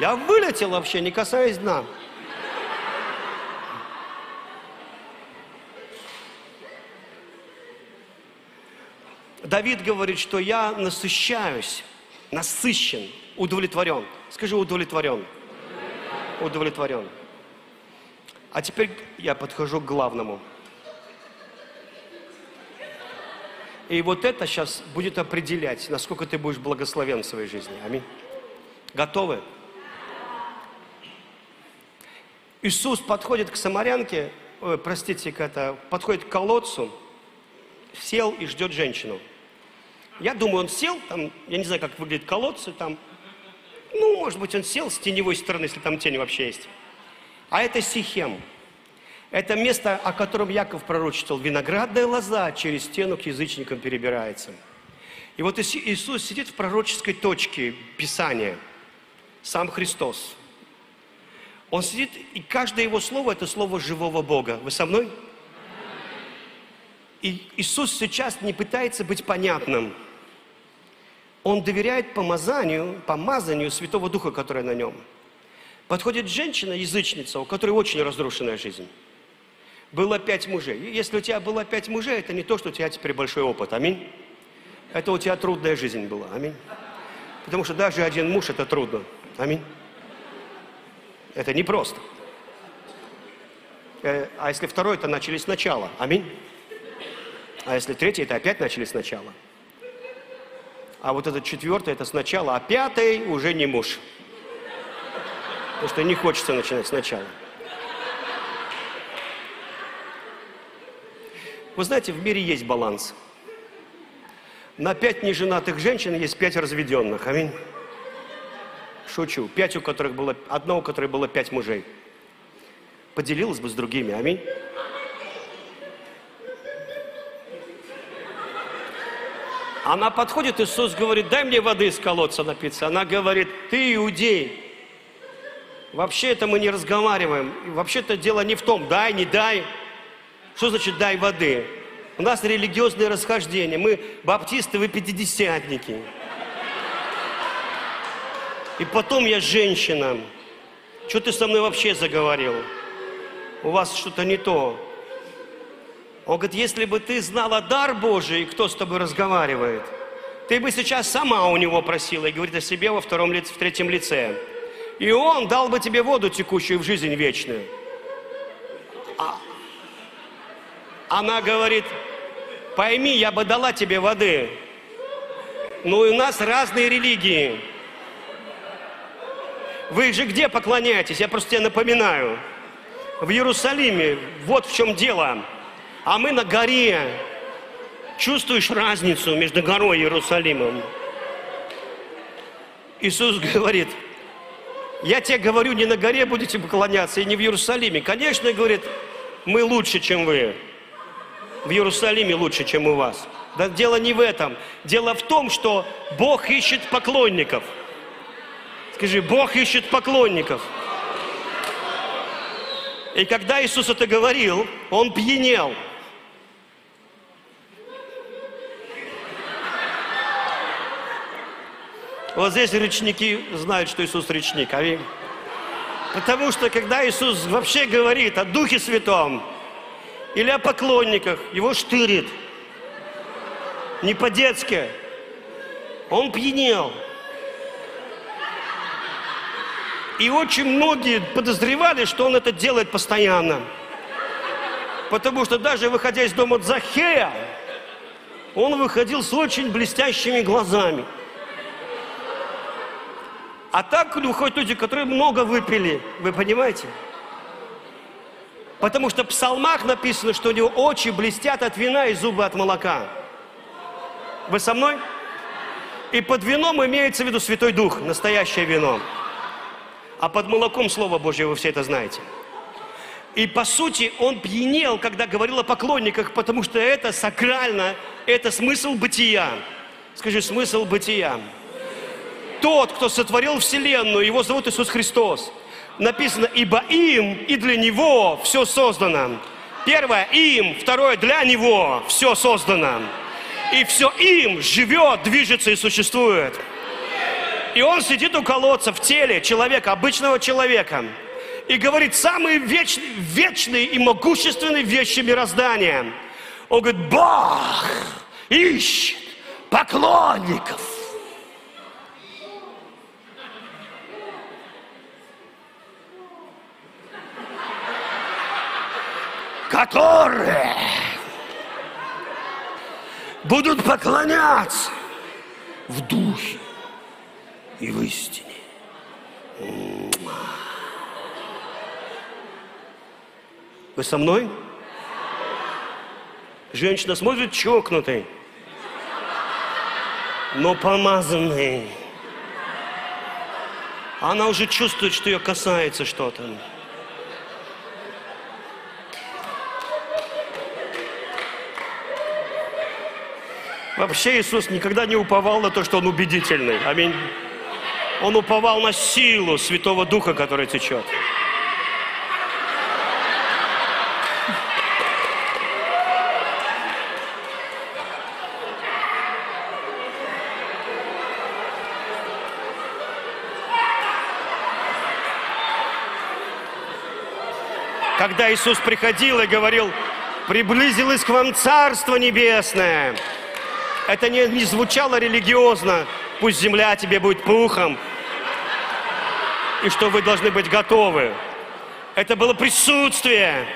Я вылетел вообще, не касаясь дна. Давид говорит, что я насыщаюсь, насыщен, удовлетворен. Скажи, удовлетворен. Удовлетворен. А теперь я подхожу к главному. И вот это сейчас будет определять, насколько ты будешь благословен в своей жизни. Аминь. Готовы? Иисус подходит к самарянке, простите, это, подходит к колодцу, сел и ждет женщину. Я думаю, он сел, там, я не знаю, как выглядит колодцы, там, ну, может быть, он сел с теневой стороны, если там тень вообще есть. А это Сихем. Это место, о котором Яков пророчествовал. Виноградная лоза через стену к язычникам перебирается. И вот Иисус сидит в пророческой точке Писания. Сам Христос. Он сидит, и каждое его слово – это слово живого Бога. Вы со мной? И Иисус сейчас не пытается быть понятным – Он доверяет помазанию, помазанию Святого Духа, которое на нем. Подходит женщина, язычница, у которой очень разрушенная жизнь. Было пять мужей. Если у тебя было пять мужей, это не то, что у тебя теперь большой опыт. Аминь. Это у тебя трудная жизнь была. Аминь. Потому что даже один муж это трудно. Аминь. Это непросто. Э, А если второй, это начали сначала. Аминь. А если третий, это опять начали сначала. А вот этот четвертый, это сначала, а пятый уже не муж. Потому что не хочется начинать сначала. Вы знаете, в мире есть баланс. На пять неженатых женщин есть пять разведенных. Аминь. Шучу. Пять, у которых было, одна, у которой было пять мужей. Поделилась бы с другими. Аминь. Она подходит, Иисус говорит, дай мне воды из колодца напиться. Она говорит, ты иудей. Вообще это мы не разговариваем. И Вообще-то дело не в том, дай, не дай. Что значит дай воды? У нас религиозные расхождения. Мы баптисты, вы пятидесятники. И потом я женщина. Что ты со мной вообще заговорил? У вас что-то не то. Он говорит, если бы ты знала дар Божий, кто с тобой разговаривает, ты бы сейчас сама у него просила и говорит о себе во втором лице, в третьем лице. И он дал бы тебе воду текущую в жизнь вечную. А- она говорит, пойми, я бы дала тебе воды. Но у нас разные религии. Вы же где поклоняетесь? Я просто тебе напоминаю. В Иерусалиме. Вот в чем дело. А мы на горе. Чувствуешь разницу между горой и Иерусалимом? Иисус говорит, я тебе говорю, не на горе будете поклоняться и не в Иерусалиме. Конечно, говорит, мы лучше, чем вы. В Иерусалиме лучше, чем у вас. Да дело не в этом. Дело в том, что Бог ищет поклонников. Скажи, Бог ищет поклонников. И когда Иисус это говорил, Он пьянел. Вот здесь речники знают, что Иисус речник. Аминь. Потому что когда Иисус вообще говорит о Духе Святом или о поклонниках, его штырит. Не по-детски. Он пьянел. И очень многие подозревали, что он это делает постоянно. Потому что даже выходя из дома Захея, он выходил с очень блестящими глазами. А так выходят люди, которые много выпили. Вы понимаете? Потому что в псалмах написано, что у него очи блестят от вина и зубы от молока. Вы со мной? И под вином имеется в виду Святой Дух, настоящее вино. А под молоком Слово Божье, вы все это знаете. И по сути он пьянел, когда говорил о поклонниках, потому что это сакрально, это смысл бытия. Скажи, смысл бытия. Тот, кто сотворил Вселенную, его зовут Иисус Христос. Написано, ибо им и для Него все создано. Первое, им, второе, для Него все создано. И все им живет, движется и существует. И он сидит у колодца в теле человека, обычного человека, и говорит самые вечные, вечные и могущественные вещи мироздания. Он говорит, Бог ищет поклонников. Которые будут поклоняться в духе и в истине. Вы со мной? Женщина смотрит чокнутой, но помазанной. Она уже чувствует, что ее касается что-то. Вообще Иисус никогда не уповал на то, что Он убедительный. Аминь. Он уповал на силу Святого Духа, который течет. Когда Иисус приходил и говорил, приблизилось к вам Царство Небесное – это не, не звучало религиозно. Пусть земля тебе будет пухом. И что вы должны быть готовы. Это было присутствие.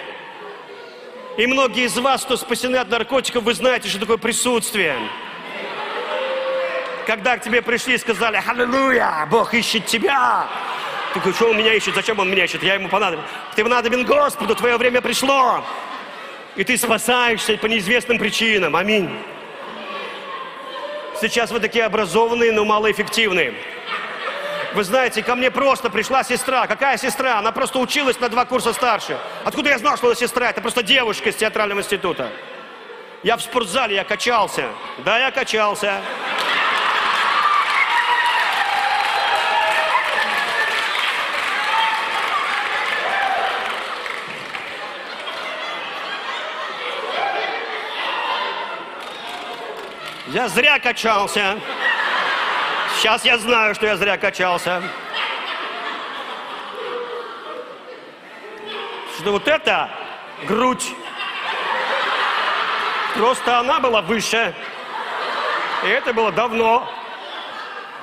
И многие из вас, кто спасены от наркотиков, вы знаете, что такое присутствие. Когда к тебе пришли и сказали, «Аллилуйя, Бог ищет тебя!» Ты говоришь, что он меня ищет? Зачем он меня ищет? Я ему понадобен. Ты понадобен Господу, твое время пришло. И ты спасаешься по неизвестным причинам. Аминь. Сейчас вы такие образованные, но малоэффективные. Вы знаете, ко мне просто пришла сестра. Какая сестра? Она просто училась на два курса старше. Откуда я знал, что она сестра? Это просто девушка из театрального института. Я в спортзале, я качался. Да, я качался. Я зря качался. Сейчас я знаю, что я зря качался. Что вот это грудь. Просто она была выше. И это было давно.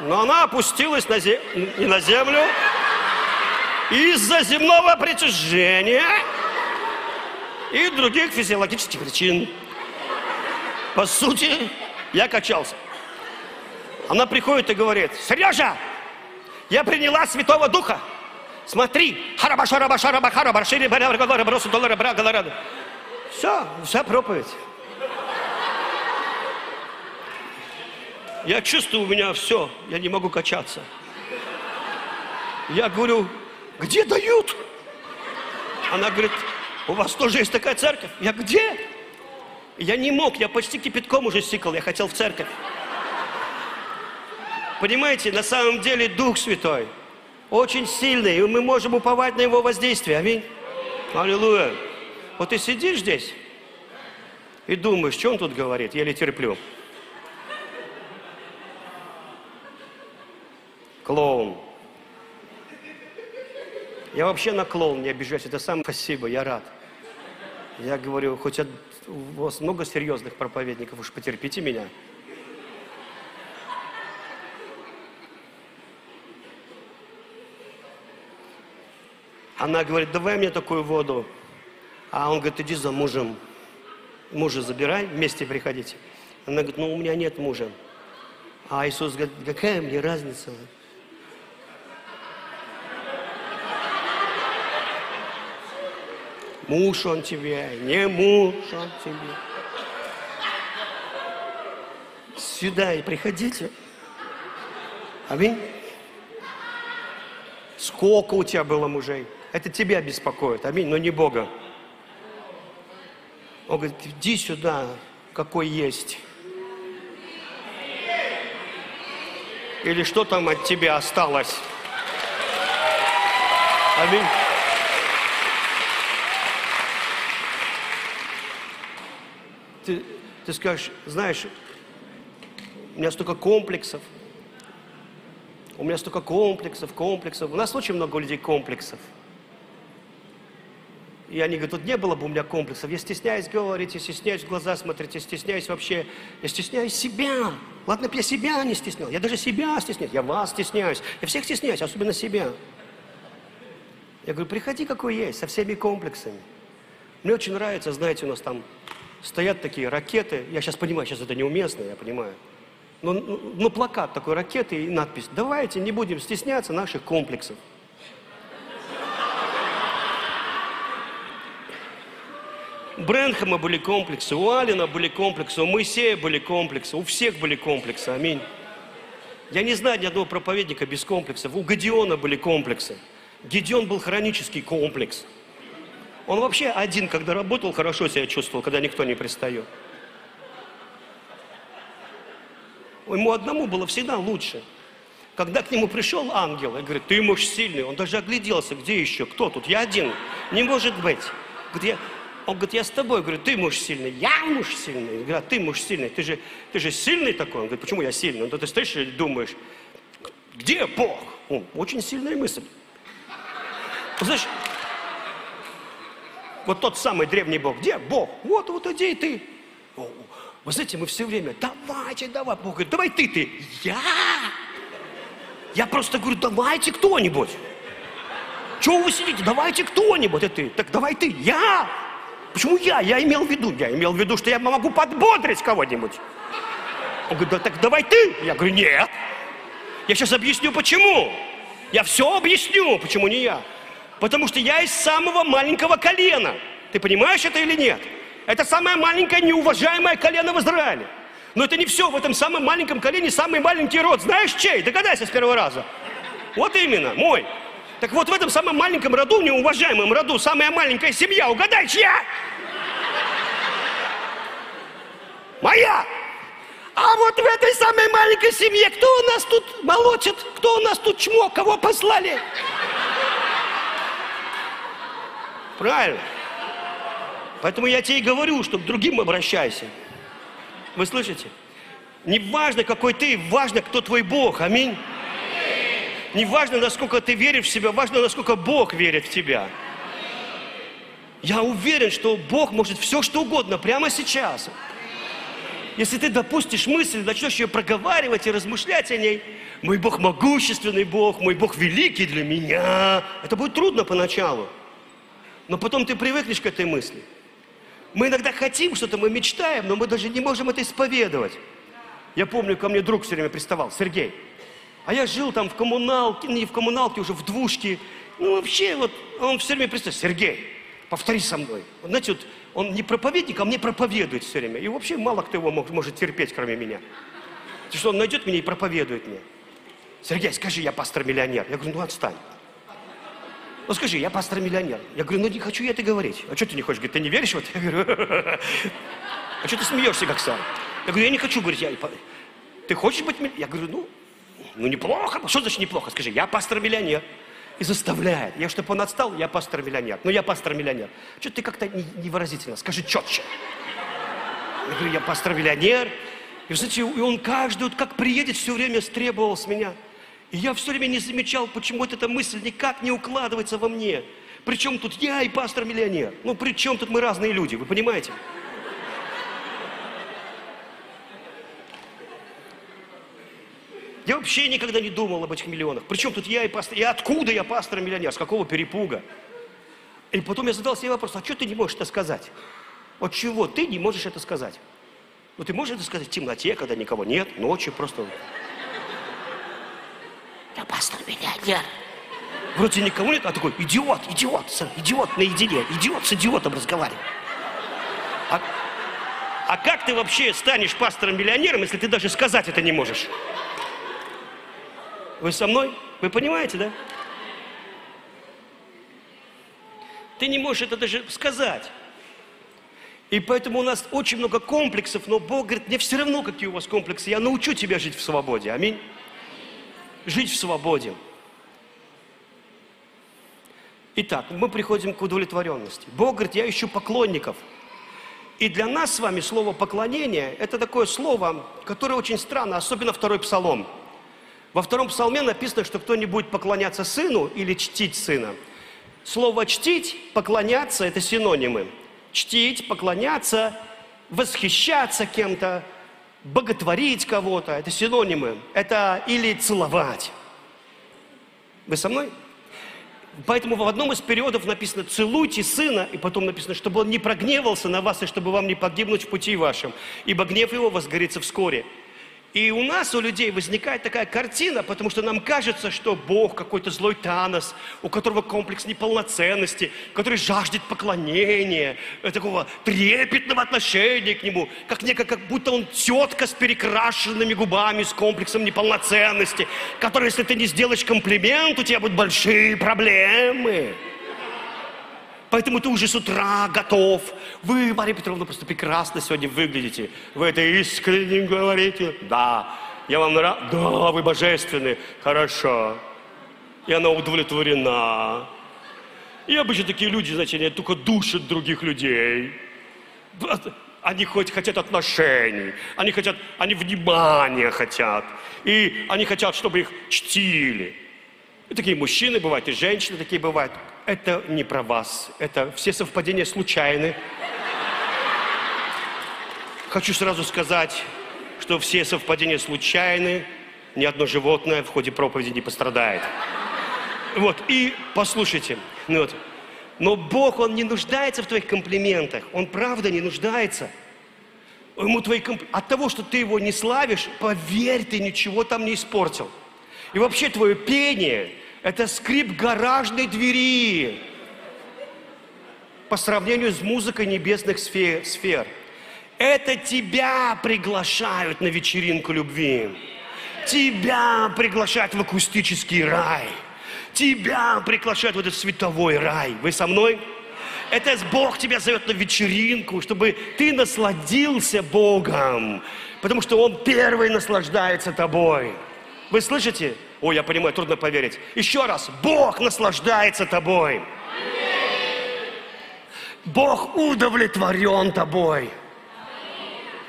Но она опустилась на зем... не на землю. Из-за земного притяжения и других физиологических причин. По сути, я качался. Она приходит и говорит, Сережа, я приняла Святого Духа. Смотри. Все, вся проповедь. Я чувствую, у меня все, я не могу качаться. Я говорю, где дают? Она говорит, у вас тоже есть такая церковь? Я где? Я не мог, я почти кипятком уже стикал, я хотел в церковь. Понимаете, на самом деле Дух Святой очень сильный, и мы можем уповать на Его воздействие. Аминь. Аллилуйя. Вот ты сидишь здесь и думаешь, что он тут говорит, еле терплю. Клоун. Я вообще на клоун не обижаюсь, это сам спасибо, я рад. Я говорю, хоть у вас много серьезных проповедников, уж потерпите меня. Она говорит, давай мне такую воду. А он говорит, иди за мужем. Мужа забирай, вместе приходите. Она говорит, ну у меня нет мужа. А Иисус говорит, какая мне разница? Муж он тебе, не муж он тебе. Сюда и приходите. Аминь. Сколько у тебя было мужей? Это тебя беспокоит. Аминь, но не Бога. Он говорит, иди сюда, какой есть. Или что там от тебя осталось? Аминь. Ты, ты скажешь, знаешь, у меня столько комплексов, у меня столько комплексов, комплексов. У нас очень много людей комплексов. И они говорят, тут не было бы у меня комплексов. Я стесняюсь говорить, я стесняюсь в глаза смотреть, я стесняюсь вообще, я стесняюсь себя. Ладно я себя не стеснял, я даже себя стесняюсь, я вас стесняюсь, я всех стесняюсь, особенно себя. Я говорю, приходи какой есть, со всеми комплексами. Мне очень нравится, знаете, у нас там стоят такие ракеты. Я сейчас понимаю, сейчас это неуместно, я понимаю. Но, ну, ну, плакат такой ракеты и надпись. Давайте не будем стесняться наших комплексов. У Брэнхэма были комплексы, у Алина были комплексы, у Моисея были комплексы, у всех были комплексы. Аминь. Я не знаю ни одного проповедника без комплексов. У Гадиона были комплексы. Гедеон был хронический комплекс. Он вообще один, когда работал, хорошо себя чувствовал, когда никто не пристает. Ему одному было всегда лучше. Когда к нему пришел ангел и говорит, ты муж сильный, он даже огляделся, где еще, кто тут, я один, не может быть. Говорит, я... Он говорит, я с тобой, говорю, ты муж сильный, я муж сильный. Говорит, а ты муж сильный, ты же, ты же сильный такой. Он говорит, почему я сильный? Он, ты стоишь и думаешь, где Бог? О, очень сильная мысль. Знаешь, Вот тот самый древний Бог. Где Бог? Вот, вот иди и ты. Вы знаете, мы все время, давайте, давай. Бог говорит, давай ты, ты. Я? Я просто говорю, давайте кто-нибудь. Чего вы сидите? Давайте кто-нибудь. Это ты. Так давай ты. Я. Почему я? Я имел в виду. Я имел в виду, что я могу подбодрить кого-нибудь. Он говорит, да так давай ты. Я говорю, нет. Я сейчас объясню, почему. Я все объясню, почему не я. Потому что я из самого маленького колена. Ты понимаешь это или нет? Это самое маленькое неуважаемое колено в Израиле. Но это не все. В этом самом маленьком колене самый маленький род. Знаешь чей? Догадайся с первого раза. Вот именно, мой. Так вот в этом самом маленьком роду, неуважаемом роду, самая маленькая семья, угадай, чья? Моя! А вот в этой самой маленькой семье кто у нас тут молочит? Кто у нас тут чмо? Кого послали? Правильно. Поэтому я тебе и говорю, что к другим обращайся. Вы слышите? Не важно, какой ты, важно, кто твой Бог. Аминь. Не важно, насколько ты веришь в себя, важно, насколько Бог верит в тебя. Я уверен, что Бог может все, что угодно, прямо сейчас. Если ты допустишь мысль, начнешь ее проговаривать и размышлять о ней, мой Бог могущественный Бог, мой Бог великий для меня. Это будет трудно поначалу. Но потом ты привыкнешь к этой мысли. Мы иногда хотим что-то, мы мечтаем, но мы даже не можем это исповедовать. Я помню, ко мне друг все время приставал, Сергей. А я жил там в коммуналке, не в коммуналке, уже в двушке. Ну, вообще, вот, он все время приставал, Сергей, повтори со мной. Знаете, вот, он не проповедник, а мне проповедует все время. И вообще мало кто его может терпеть, кроме меня. Потому что он найдет меня и проповедует мне. Сергей, скажи, я пастор-миллионер. Я говорю, ну отстань. Ну скажи, я пастор-миллионер. Я говорю, ну не хочу я это говорить. А что ты не хочешь? Говорит, ты не веришь в это? Я говорю, а что ты смеешься, как сам? Я говорю, я не хочу говорить. Я... Ты хочешь быть Я говорю, ну, ну неплохо. Что значит неплохо? Скажи, я пастор-миллионер. И заставляет. Я, чтобы он отстал, я пастор-миллионер. Ну, я пастор-миллионер. Что ты как-то невыразительно? Скажи четче. Я говорю, я пастор-миллионер. И, знаете, и он вот как приедет, все время стребовал с меня – и я все время не замечал, почему эта мысль никак не укладывается во мне. Причем тут я и пастор-миллионер. Ну, при чем тут мы разные люди, вы понимаете? Я вообще никогда не думал об этих миллионах. Причем тут я и пастор... И откуда я пастор-миллионер? С какого перепуга? И потом я задал себе вопрос, а что ты не можешь это сказать? Вот чего ты не можешь это сказать? Ну, ты можешь это сказать в темноте, когда никого нет, ночью просто... Я пастор-миллионер. Вроде никому нет, а такой, идиот, идиот, идиот наедине, идиот с идиотом разговаривает. А, а как ты вообще станешь пастором-миллионером, если ты даже сказать это не можешь? Вы со мной? Вы понимаете, да? Ты не можешь это даже сказать. И поэтому у нас очень много комплексов, но Бог говорит, мне все равно, какие у вас комплексы, я научу тебя жить в свободе. Аминь жить в свободе. Итак, мы приходим к удовлетворенности. Бог говорит, я ищу поклонников. И для нас с вами слово поклонение – это такое слово, которое очень странно, особенно второй псалом. Во втором псалме написано, что кто не будет поклоняться сыну или чтить сына. Слово «чтить», «поклоняться» – это синонимы. Чтить, поклоняться, восхищаться кем-то – боготворить кого-то, это синонимы. Это или целовать. Вы со мной? Поэтому в одном из периодов написано «целуйте сына», и потом написано, чтобы он не прогневался на вас, и чтобы вам не погибнуть в пути вашем, ибо гнев его возгорится вскоре. И у нас, у людей, возникает такая картина, потому что нам кажется, что Бог какой-то злой Танос, у которого комплекс неполноценности, который жаждет поклонения, э, такого трепетного отношения к Нему, как некое, как будто он тетка с перекрашенными губами, с комплексом неполноценности, который, если ты не сделаешь комплимент, у тебя будут большие проблемы. Поэтому ты уже с утра готов. Вы, Мария Петровна, просто прекрасно сегодня выглядите. Вы это искренне говорите. Да. Я вам нравлюсь? Да, вы божественны. Хорошо. И она удовлетворена. И обычно такие люди, знаете, они только душат других людей. Они хоть хотят отношений, они хотят, они внимания хотят. И они хотят, чтобы их чтили. И такие мужчины бывают, и женщины такие бывают. Это не про вас. Это все совпадения случайны. Хочу сразу сказать, что все совпадения случайны. Ни одно животное в ходе проповеди не пострадает. Вот, и послушайте, ну вот, но Бог, Он не нуждается в твоих комплиментах. Он правда не нуждается. Ему твои комп... От того, что ты его не славишь, поверь, ты ничего там не испортил. И вообще твое пение – это скрип гаражной двери по сравнению с музыкой небесных сфер. Это тебя приглашают на вечеринку любви. Тебя приглашают в акустический рай – Тебя приглашают в этот световой рай. Вы со мной? Это Бог тебя зовет на вечеринку, чтобы ты насладился Богом. Потому что Он первый наслаждается тобой. Вы слышите? Ой, я понимаю, трудно поверить. Еще раз. Бог наслаждается тобой. Бог удовлетворен тобой.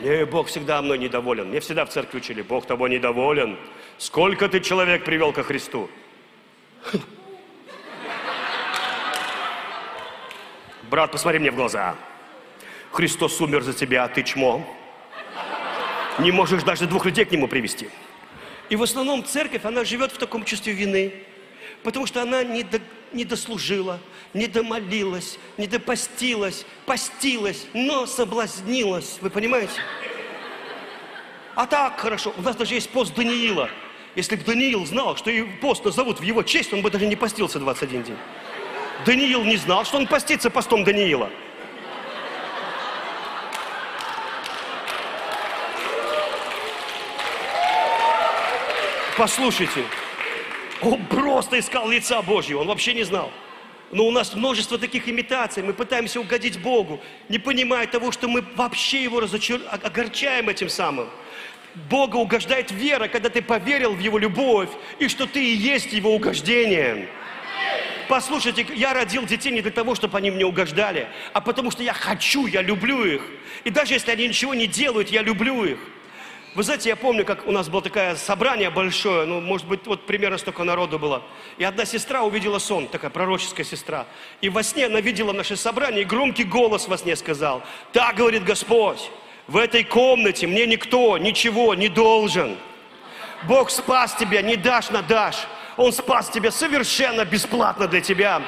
Не, Бог всегда мной недоволен. Мне всегда в церкви учили, Бог тобой недоволен. Сколько ты человек привел ко Христу? Брат, посмотри мне в глаза. Христос умер за тебя, а ты чмо. Не можешь даже двух людей к нему привести. И в основном церковь, она живет в таком чувстве вины, потому что она не, до, не дослужила, не домолилась, не допостилась, постилась, но соблазнилась. Вы понимаете? А так хорошо. У нас даже есть пост Даниила – если бы Даниил знал, что и пост назовут в его честь, он бы даже не постился 21 день. Даниил не знал, что он постится постом Даниила. Послушайте, он просто искал лица Божьего, он вообще не знал. Но у нас множество таких имитаций, мы пытаемся угодить Богу, не понимая того, что мы вообще Его разочар... огорчаем этим самым. Бога угождает вера, когда ты поверил в Его любовь, и что ты и есть Его угождение. Послушайте, я родил детей не для того, чтобы они мне угождали, а потому что я хочу, я люблю их. И даже если они ничего не делают, я люблю их. Вы знаете, я помню, как у нас было такое собрание большое, ну, может быть, вот примерно столько народу было. И одна сестра увидела сон, такая пророческая сестра. И во сне она видела наше собрание, и громкий голос во сне сказал, «Так, говорит Господь, в этой комнате мне никто ничего не должен. Бог спас тебя, не дашь на дашь. Он спас тебя совершенно бесплатно для тебя.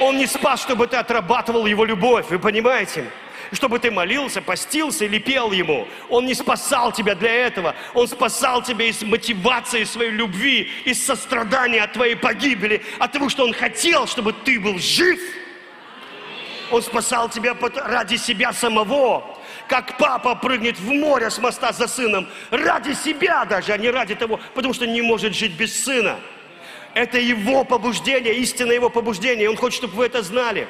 Он не спас, чтобы ты отрабатывал Его любовь, вы понимаете? Чтобы ты молился, постился или пел Ему. Он не спасал тебя для этого. Он спасал тебя из мотивации своей любви, из сострадания от твоей погибели, от того, что Он хотел, чтобы ты был жив. Он спасал тебя ради себя самого как папа прыгнет в море с моста за сыном, ради себя даже, а не ради того, потому что не может жить без сына. Это его побуждение, истинное его побуждение. Он хочет, чтобы вы это знали.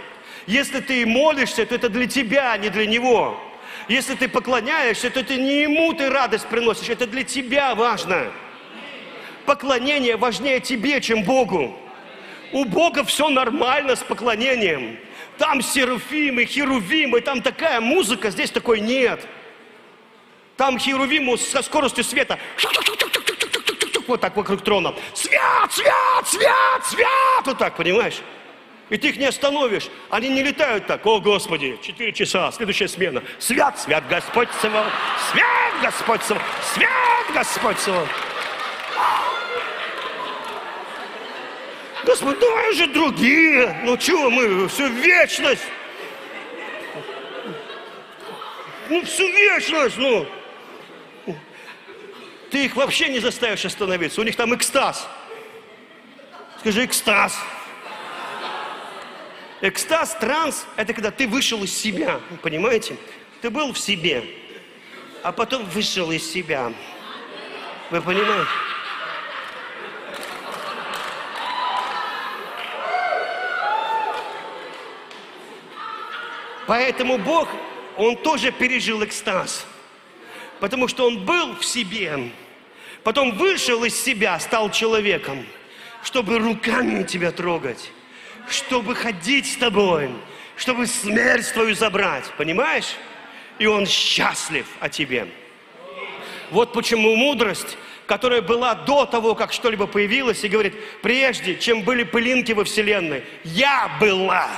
Если ты молишься, то это для тебя, а не для него. Если ты поклоняешься, то это не ему ты радость приносишь, это для тебя важно. Поклонение важнее тебе, чем Богу. У Бога все нормально с поклонением. Там серафимы, херувимы, там такая музыка, здесь такой нет. Там херувиму со скоростью света вот так вокруг трона. Свят, свят, свят, свят! Вот так, понимаешь? И ты их не остановишь. Они не летают так. О, Господи, четыре часа, следующая смена. Свят, свят Господь Савол. Свят Господь Савол. Свят Господь Савол. Господи, давай же другие. Ну чего мы, всю вечность. Ну, всю вечность, ну. Ты их вообще не заставишь остановиться. У них там экстаз. Скажи, экстаз. Экстаз, транс – это когда ты вышел из себя, понимаете? Ты был в себе, а потом вышел из себя. Вы понимаете? Поэтому Бог, Он тоже пережил экстаз. Потому что Он был в себе, потом вышел из себя, стал человеком, чтобы руками тебя трогать, чтобы ходить с тобой, чтобы смерть твою забрать, понимаешь? И Он счастлив о тебе. Вот почему мудрость, которая была до того, как что-либо появилось, и говорит, прежде, чем были пылинки во Вселенной, я была.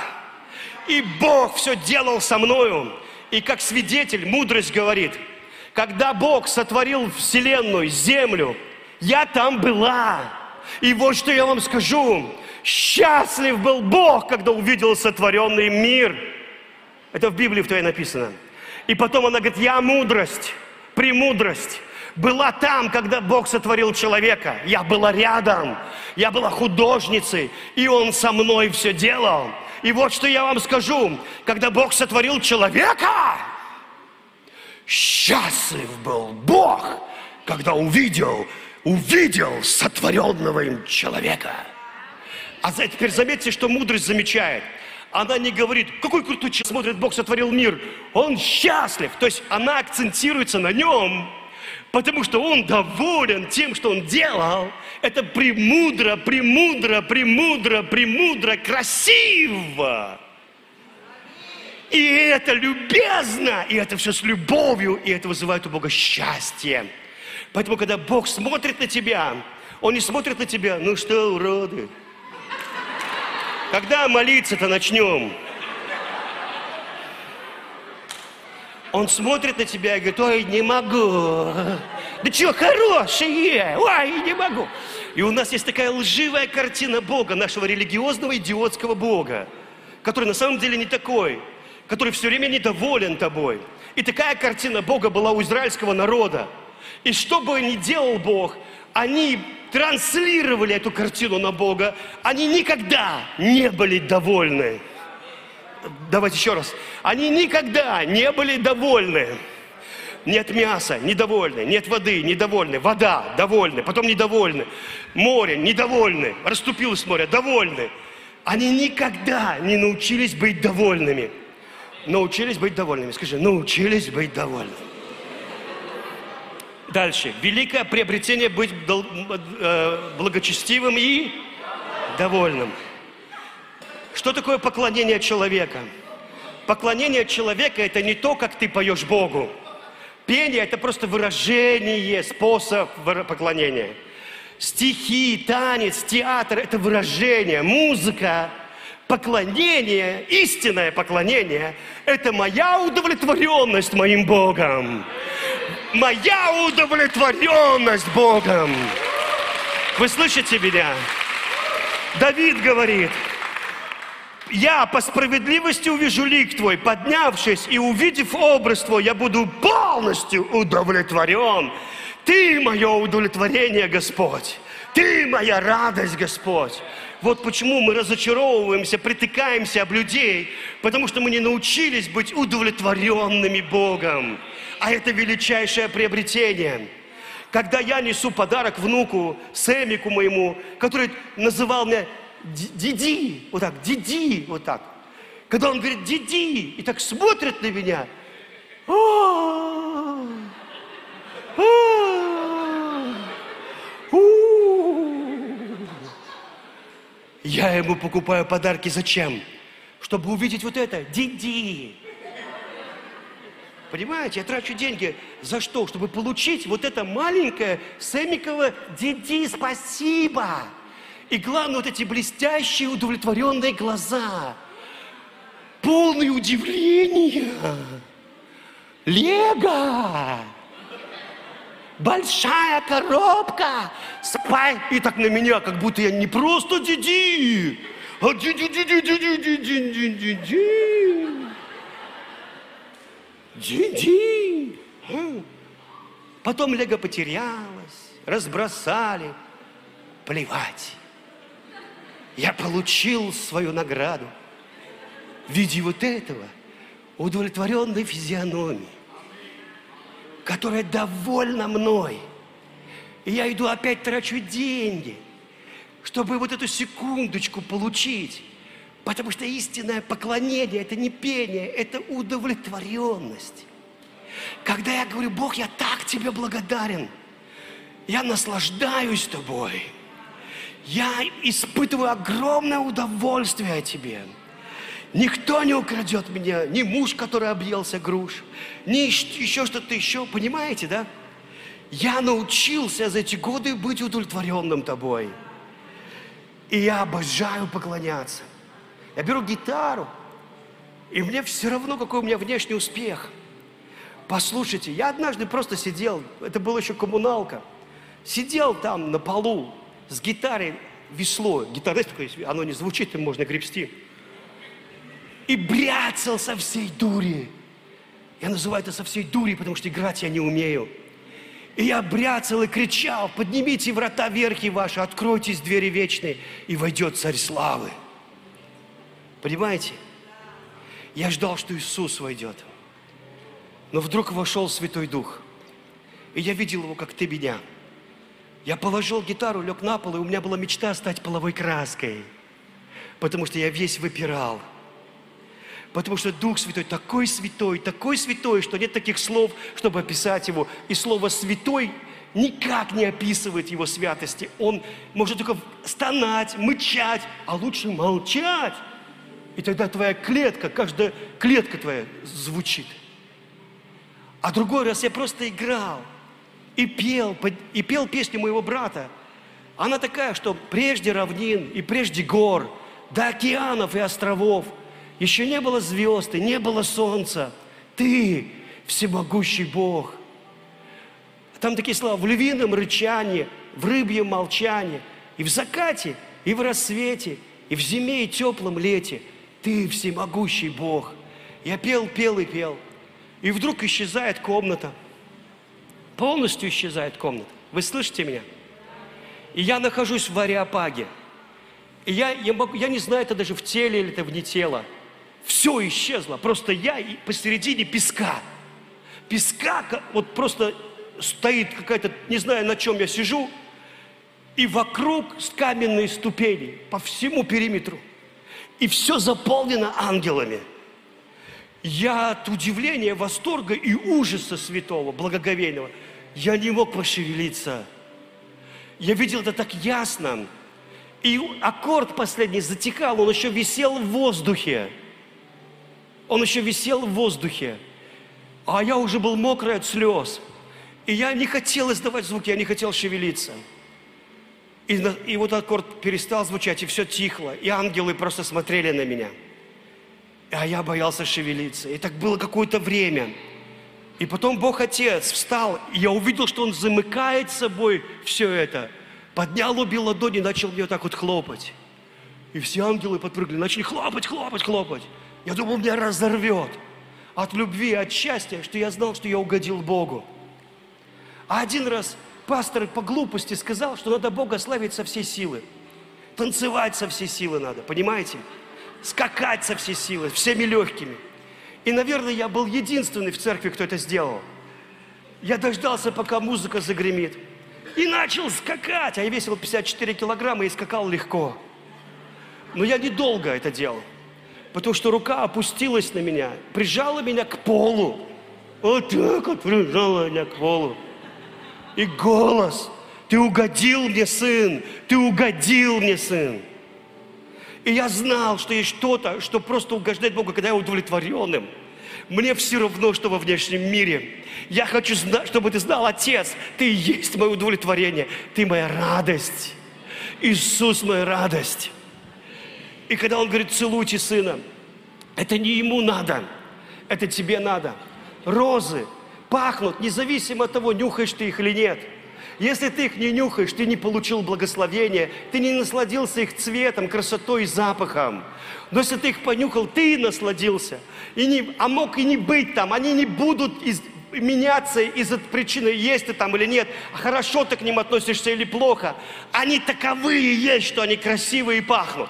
И Бог все делал со мною. И как свидетель, мудрость говорит, когда Бог сотворил Вселенную, Землю, я там была. И вот что я вам скажу. Счастлив был Бог, когда увидел сотворенный мир. Это в Библии в твоей написано. И потом она говорит, я мудрость, премудрость. Была там, когда Бог сотворил человека. Я была рядом. Я была художницей. И Он со мной все делал. И вот что я вам скажу. Когда Бог сотворил человека, счастлив был Бог, когда увидел увидел сотворенного им человека. А теперь заметьте, что мудрость замечает. Она не говорит, какой крутой человек смотрит, Бог сотворил мир. Он счастлив. То есть она акцентируется на нем, потому что он доволен тем, что он делал. Это премудро, премудро, премудро, премудро, красиво. И это любезно, и это все с любовью, и это вызывает у Бога счастье. Поэтому, когда Бог смотрит на тебя, Он не смотрит на тебя, ну что, уроды. Когда молиться-то начнем? Он смотрит на тебя и говорит, ой, не могу. Да что, хорошие, ой, не могу. И у нас есть такая лживая картина Бога, нашего религиозного идиотского Бога, который на самом деле не такой, который все время недоволен тобой. И такая картина Бога была у израильского народа – и что бы ни делал Бог, они транслировали эту картину на Бога, они никогда не были довольны. Давайте еще раз. Они никогда не были довольны. Нет мяса, недовольны. Нет воды, недовольны. Вода, довольны. Потом недовольны. Море, недовольны. Расступилось море, довольны. Они никогда не научились быть довольными. Научились быть довольными. Скажи, научились быть довольными. Дальше. Великое приобретение быть э, благочестивым и довольным. Что такое поклонение человека? Поклонение человека – это не то, как ты поешь Богу. Пение – это просто выражение, способ поклонения. Стихи, танец, театр – это выражение. Музыка, поклонение, истинное поклонение – это моя удовлетворенность моим Богом моя удовлетворенность Богом. Вы слышите меня? Давид говорит, я по справедливости увижу лик Твой, поднявшись и увидев образ Твой, я буду полностью удовлетворен. Ты мое удовлетворение, Господь. Ты моя радость, Господь. Вот почему мы разочаровываемся, притыкаемся об людей, потому что мы не научились быть удовлетворенными Богом. А это величайшее приобретение. Когда я несу подарок внуку, Сэмику моему, который называл меня Диди, вот так, Диди, вот так. Когда он говорит Диди, и так смотрит на меня, я ему покупаю подарки зачем? Чтобы увидеть вот это, Диди. Понимаете, я трачу деньги за что? Чтобы получить вот это маленькое Сэмикова «Диди, спасибо!» И главное, вот эти блестящие, удовлетворенные глаза. Полное удивление. Лего! Большая коробка! Спай! И так на меня, как будто я не просто Диди, а Диди-Диди-Диди-Диди-Диди-Диди. Динь-динь. Потом лего потерялось, разбросали. Плевать. Я получил свою награду в виде вот этого удовлетворенной физиономии, которая довольна мной. И я иду опять трачу деньги, чтобы вот эту секундочку получить. Потому что истинное поклонение – это не пение, это удовлетворенность. Когда я говорю, Бог, я так тебе благодарен, я наслаждаюсь тобой, я испытываю огромное удовольствие о тебе. Никто не украдет меня, ни муж, который объелся груш, ни еще что-то еще, понимаете, да? Я научился за эти годы быть удовлетворенным тобой. И я обожаю поклоняться. Я беру гитару, и мне все равно, какой у меня внешний успех. Послушайте, я однажды просто сидел, это была еще коммуналка, сидел там на полу с гитарой, весло, гитара, такое, оно не звучит, им можно гребсти, и бряцал со всей дури. Я называю это со всей дури, потому что играть я не умею. И я бряцал и кричал, поднимите врата верхи ваши, откройтесь двери вечные, и войдет царь славы. Понимаете? Я ждал, что Иисус войдет. Но вдруг вошел Святой Дух. И я видел его, как ты меня. Я положил гитару, лег на пол, и у меня была мечта стать половой краской. Потому что я весь выпирал – Потому что Дух Святой такой святой, такой святой, что нет таких слов, чтобы описать Его. И слово «святой» никак не описывает Его святости. Он может только стонать, мычать, а лучше молчать. И тогда твоя клетка, каждая клетка твоя звучит. А другой раз я просто играл и пел, и пел песню моего брата. Она такая, что прежде равнин и прежде гор, до океанов и островов – еще не было звезд, и не было солнца. Ты всемогущий Бог. Там такие слова, в львином рычании, в рыбьем молчании, и в закате, и в рассвете, и в зиме, и теплом лете. Ты всемогущий Бог. Я пел, пел и пел. И вдруг исчезает комната. Полностью исчезает комната. Вы слышите меня? И я нахожусь в ариапаге. И я, я, могу, я не знаю, это даже в теле или это вне тела. Все исчезло. Просто я посередине песка. Песка, вот просто стоит какая-то, не знаю, на чем я сижу, и вокруг каменные ступени по всему периметру. И все заполнено ангелами. Я от удивления, восторга и ужаса святого, благоговейного, я не мог пошевелиться. Я видел это так ясно. И аккорд последний затекал, он еще висел в воздухе. Он еще висел в воздухе. А я уже был мокрый от слез. И я не хотел издавать звуки, я не хотел шевелиться. И, и вот аккорд перестал звучать, и все тихло. И ангелы просто смотрели на меня. А я боялся шевелиться. И так было какое-то время. И потом Бог Отец встал, и я увидел, что Он замыкает собой все это. Поднял обе ладони, начал мне вот так вот хлопать. И все ангелы подпрыгнули, начали хлопать, хлопать, хлопать. Я думал, меня разорвет от любви, от счастья, что я знал, что я угодил Богу. А один раз пастор по глупости сказал, что надо Бога славить со всей силы. Танцевать со всей силы надо, понимаете? Скакать со всей силы, всеми легкими. И, наверное, я был единственный в церкви, кто это сделал. Я дождался, пока музыка загремит. И начал скакать. А я весил 54 килограмма и скакал легко. Но я недолго это делал потому что рука опустилась на меня, прижала меня к полу. Вот так вот прижала меня к полу. И голос, ты угодил мне, сын, ты угодил мне, сын. И я знал, что есть что-то, что просто угождает Богу, когда я удовлетворенным. Мне все равно, что во внешнем мире. Я хочу, чтобы ты знал, Отец, ты есть мое удовлетворение, ты моя радость. Иисус моя радость. И когда он говорит, целуйте сына, это не ему надо, это тебе надо. Розы пахнут, независимо от того, нюхаешь ты их или нет. Если ты их не нюхаешь, ты не получил благословения, ты не насладился их цветом, красотой и запахом. Но если ты их понюхал, ты насладился. И не, а мог и не быть там, они не будут из, меняться из-за причины, есть ты там или нет, а хорошо ты к ним относишься или плохо. Они таковые есть, что они красивые и пахнут.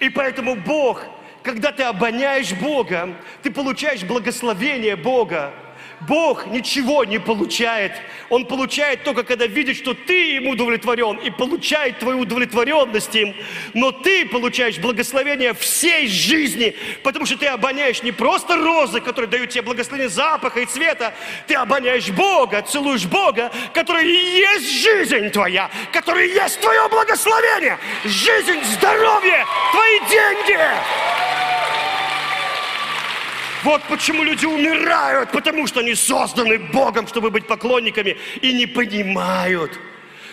И поэтому Бог, когда ты обоняешь Бога, ты получаешь благословение Бога. Бог ничего не получает. Он получает только, когда видит, что ты ему удовлетворен и получает твою удовлетворенность им. Но ты получаешь благословение всей жизни, потому что ты обоняешь не просто розы, которые дают тебе благословение запаха и цвета, ты обоняешь Бога, целуешь Бога, который и есть жизнь твоя, который есть твое благословение, жизнь, здоровье, твои деньги. Вот почему люди умирают, потому что они созданы Богом, чтобы быть поклонниками, и не понимают,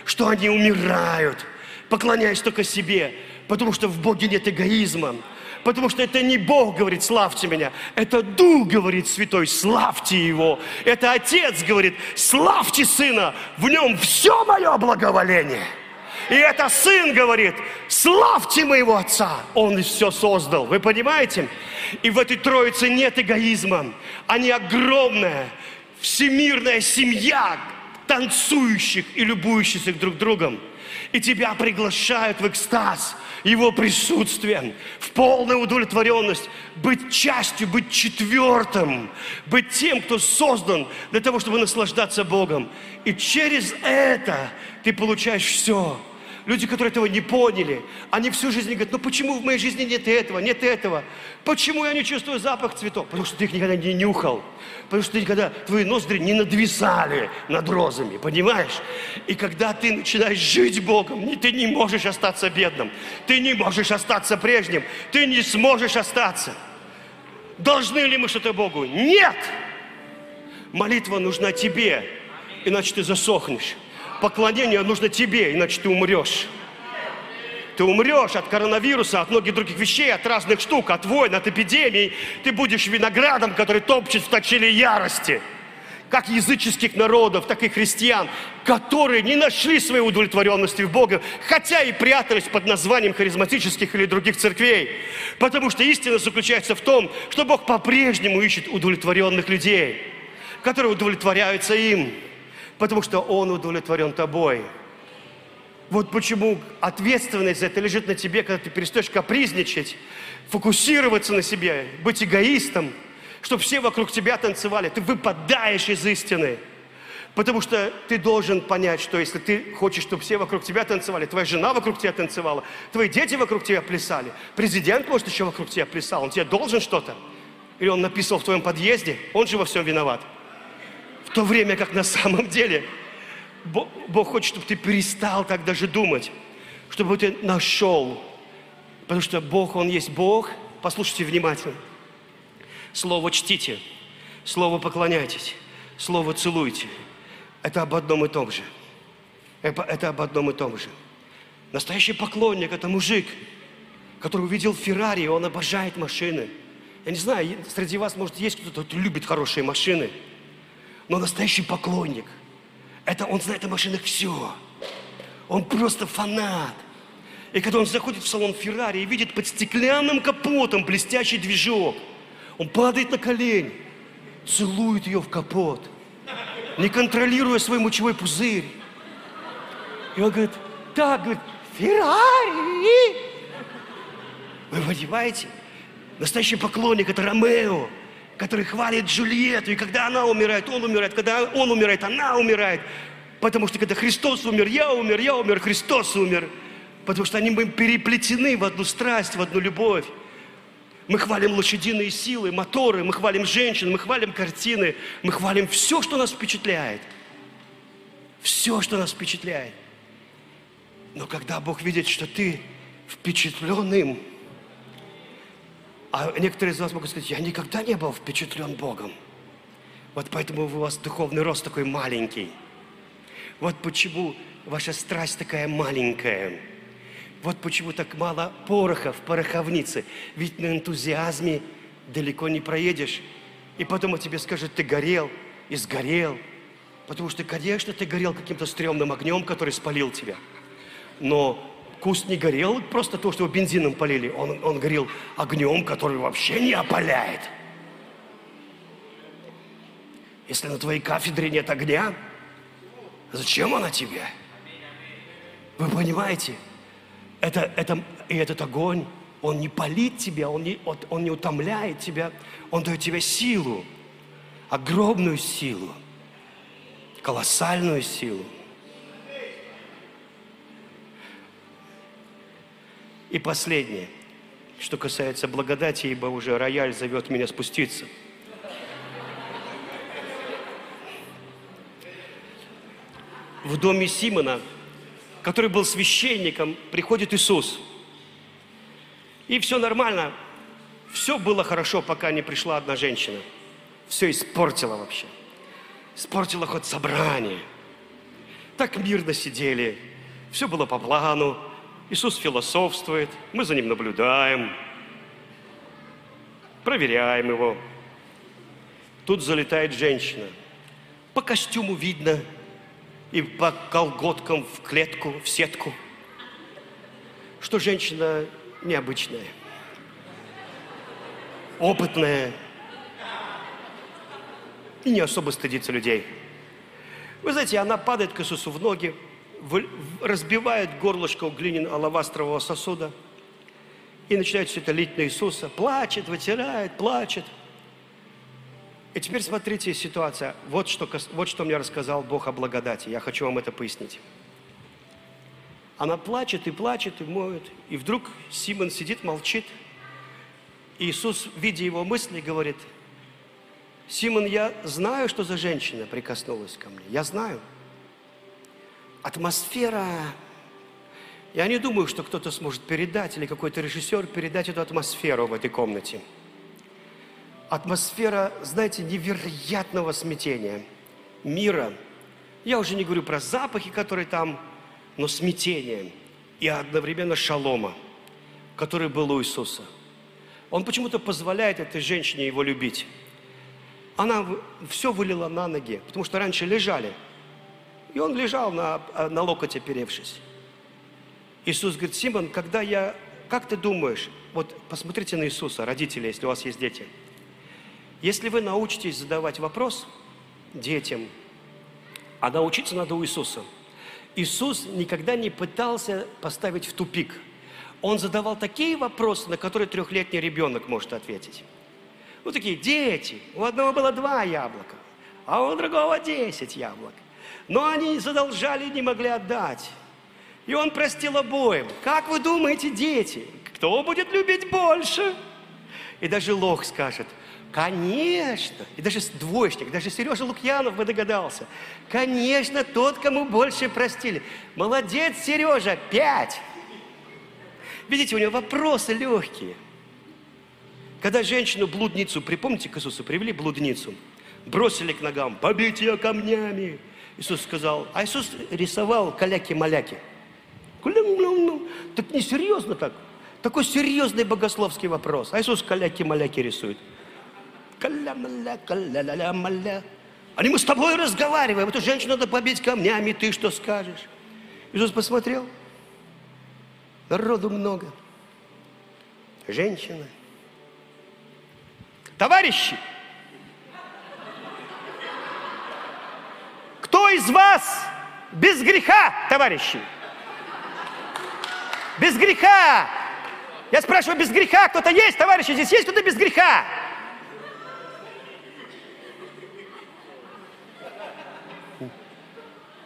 что они умирают, поклоняясь только себе, потому что в Боге нет эгоизма, потому что это не Бог говорит, славьте меня, это Дух говорит Святой, славьте Его. Это Отец говорит, славьте Сына, в Нем все мое благоволение. И это Сын говорит, славьте моего Отца, Он все создал. Вы понимаете? И в этой Троице нет эгоизма. Они огромная, всемирная семья танцующих и любующихся друг другом. И тебя приглашают в экстаз – его присутствием, в полную удовлетворенность, быть частью, быть четвертым, быть тем, кто создан для того, чтобы наслаждаться Богом. И через это ты получаешь все. Люди, которые этого не поняли, они всю жизнь говорят, ну почему в моей жизни нет этого, нет этого? Почему я не чувствую запах цветов? Потому что ты их никогда не нюхал. Потому что ты никогда, твои ноздри не надвисали над розами, понимаешь? И когда ты начинаешь жить Богом, ты не можешь остаться бедным. Ты не можешь остаться прежним. Ты не сможешь остаться. Должны ли мы что-то Богу? Нет! Молитва нужна тебе, иначе ты засохнешь. Поклонение нужно тебе, иначе ты умрешь. Ты умрешь от коронавируса, от многих других вещей, от разных штук, от войн, от эпидемий. Ты будешь виноградом, который топчет в точиле ярости. Как языческих народов, так и христиан, которые не нашли своей удовлетворенности в Боге, хотя и прятались под названием харизматических или других церквей. Потому что истина заключается в том, что Бог по-прежнему ищет удовлетворенных людей, которые удовлетворяются им потому что Он удовлетворен тобой. Вот почему ответственность за это лежит на тебе, когда ты перестаешь капризничать, фокусироваться на себе, быть эгоистом, чтобы все вокруг тебя танцевали. Ты выпадаешь из истины. Потому что ты должен понять, что если ты хочешь, чтобы все вокруг тебя танцевали, твоя жена вокруг тебя танцевала, твои дети вокруг тебя плясали, президент, может, еще вокруг тебя плясал, он тебе должен что-то? Или он написал в твоем подъезде, он же во всем виноват. То время как на самом деле Бог хочет, чтобы ты перестал так даже думать, чтобы ты нашел. Потому что Бог, Он есть Бог. Послушайте внимательно. Слово чтите, слово поклоняйтесь, слово целуйте. Это об одном и том же. Это, это об одном и том же. Настоящий поклонник – это мужик, который увидел Феррари, и он обожает машины. Я не знаю, среди вас, может, есть кто-то, кто любит хорошие машины – но настоящий поклонник, это он знает о машинах все. Он просто фанат. И когда он заходит в салон Феррари и видит под стеклянным капотом блестящий движок, он падает на колени, целует ее в капот, не контролируя свой мочевой пузырь. И он говорит, так, говорит, Феррари! Вы понимаете? Настоящий поклонник – это Ромео который хвалит Джульетту, и когда она умирает, он умирает, когда он умирает, она умирает. Потому что когда Христос умер, я умер, я умер, Христос умер. Потому что они мы переплетены в одну страсть, в одну любовь. Мы хвалим лошадиные силы, моторы, мы хвалим женщин, мы хвалим картины, мы хвалим все, что нас впечатляет. Все, что нас впечатляет. Но когда Бог видит, что ты впечатлен им, а некоторые из вас могут сказать, я никогда не был впечатлен Богом. Вот поэтому у вас духовный рост такой маленький. Вот почему ваша страсть такая маленькая. Вот почему так мало пороха в пороховнице. Ведь на энтузиазме далеко не проедешь. И потом о тебе скажут, ты горел и сгорел. Потому что, конечно, ты горел каким-то стрёмным огнем, который спалил тебя. Но Куст не горел просто то, что его бензином полили. Он, он горел огнем, который вообще не опаляет. Если на твоей кафедре нет огня, зачем она тебе? Вы понимаете? Это, это, и этот огонь, он не палит тебя, он не, он не утомляет тебя, он дает тебе силу, огромную силу, колоссальную силу. И последнее, что касается благодати, ибо уже рояль зовет меня спуститься. В доме Симона, который был священником, приходит Иисус. И все нормально. Все было хорошо, пока не пришла одна женщина. Все испортила вообще. Испортила хоть собрание. Так мирно сидели. Все было по плану. Иисус философствует. Мы за ним наблюдаем. Проверяем его. Тут залетает женщина. По костюму видно и по колготкам в клетку, в сетку, что женщина необычная опытная и не особо стыдится людей. Вы знаете, она падает к Иисусу в ноги, разбивает горлышко у глиняного алавастрового сосуда и начинает все это лить на Иисуса. Плачет, вытирает, плачет. И теперь смотрите ситуация. Вот что, вот что мне рассказал Бог о благодати. Я хочу вам это пояснить. Она плачет и плачет, и моет. И вдруг Симон сидит, молчит – Иисус, видя его мысли, говорит, Симон, я знаю, что за женщина прикоснулась ко мне. Я знаю. Атмосфера. Я не думаю, что кто-то сможет передать, или какой-то режиссер передать эту атмосферу в этой комнате. Атмосфера, знаете, невероятного смятения, мира. Я уже не говорю про запахи, которые там, но смятение и одновременно шалома, который был у Иисуса – он почему-то позволяет этой женщине его любить. Она все вылила на ноги, потому что раньше лежали. И он лежал на, э, на локоть оперевшись. Иисус говорит, Симон, когда я... Как ты думаешь? Вот посмотрите на Иисуса, родители, если у вас есть дети. Если вы научитесь задавать вопрос детям, а научиться надо у Иисуса. Иисус никогда не пытался поставить в тупик – он задавал такие вопросы, на которые трехлетний ребенок может ответить. Ну, такие, дети, у одного было два яблока, а у другого десять яблок. Но они задолжали и не могли отдать. И он простил обоим. Как вы думаете, дети, кто будет любить больше? И даже лох скажет, конечно. И даже двоечник, даже Сережа Лукьянов бы догадался. Конечно, тот, кому больше простили. Молодец, Сережа, пять. Видите, у него вопросы легкие. Когда женщину-блудницу, припомните к Иисусу, привели блудницу, бросили к ногам, побить ее камнями. Иисус сказал, а Иисус рисовал каляки-маляки. Так несерьезно так. Такой серьезный богословский вопрос. А Иисус каляки-маляки рисует. Каля-маля. Они мы с тобой разговариваем. Эту женщину надо побить камнями, ты что скажешь? Иисус посмотрел, Народу много. Женщина. Товарищи, кто из вас без греха, товарищи? Без греха. Я спрашиваю, без греха кто-то есть, товарищи? Здесь есть кто-то без греха?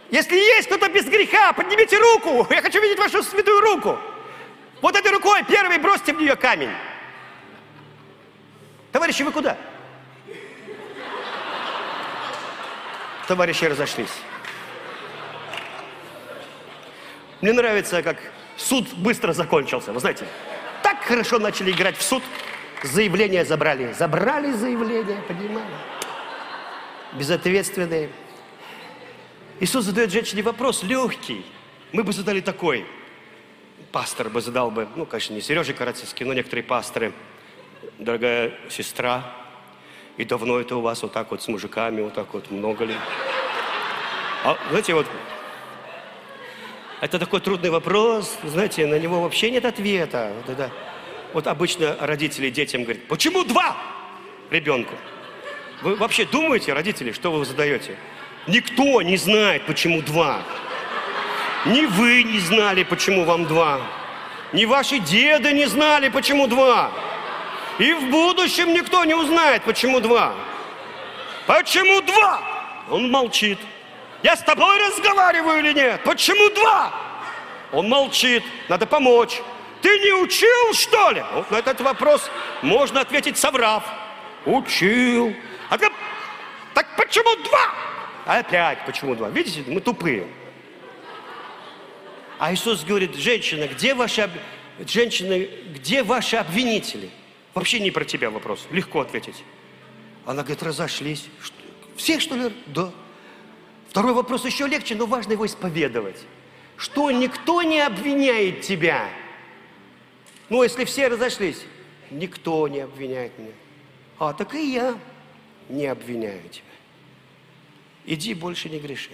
Если есть кто-то без греха, поднимите руку. Я хочу видеть вашу святую руку. Вот этой рукой первый бросьте в нее камень. Товарищи, вы куда? Товарищи разошлись. Мне нравится, как суд быстро закончился. Вы знаете, так хорошо начали играть в суд. Заявление забрали. Забрали заявление, понимаете? Безответственные. Иисус задает женщине вопрос легкий. Мы бы задали такой – пастор бы задал бы, ну, конечно, не Сережа Карацевский, но некоторые пасторы, дорогая сестра, и давно это у вас вот так вот с мужиками, вот так вот много ли? А, знаете, вот, это такой трудный вопрос, знаете, на него вообще нет ответа. Вот, это, вот обычно родители детям говорят, почему два ребенку? Вы вообще думаете, родители, что вы задаете? Никто не знает, почему два. Ни вы не знали, почему вам два. Ни ваши деды не знали, почему два. И в будущем никто не узнает, почему два. Почему два? Он молчит. Я с тобой разговариваю или нет? Почему два? Он молчит. Надо помочь. Ты не учил, что ли? Вот на этот вопрос можно ответить, соврав. Учил. А так, так почему два? Опять почему два? Видите, мы тупые. А Иисус говорит, женщина, где ваши, женщины, где ваши обвинители? Вообще не про тебя вопрос. Легко ответить. Она говорит, разошлись. Что, все, что ли? Да. Второй вопрос еще легче, но важно его исповедовать. Что никто не обвиняет тебя. Ну, если все разошлись, никто не обвиняет меня. А так и я не обвиняю тебя. Иди больше не греши.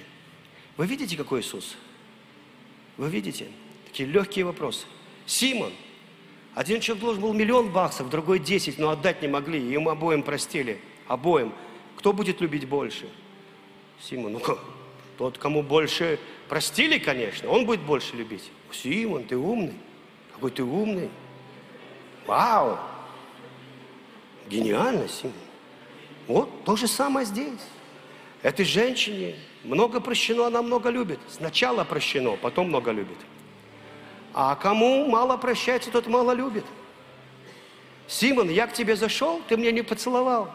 Вы видите, какой Иисус? Вы видите? Такие легкие вопросы. Симон. Один человек должен был миллион баксов, другой десять, но отдать не могли. Им обоим простили. Обоим. Кто будет любить больше? Симон. Ну, тот, кому больше простили, конечно, он будет больше любить. Симон, ты умный. Какой ты умный. Вау. Гениально, Симон. Вот то же самое здесь. Этой женщине много прощено, она много любит. Сначала прощено, потом много любит. А кому мало прощается, тот мало любит. Симон, я к тебе зашел, ты мне не поцеловал.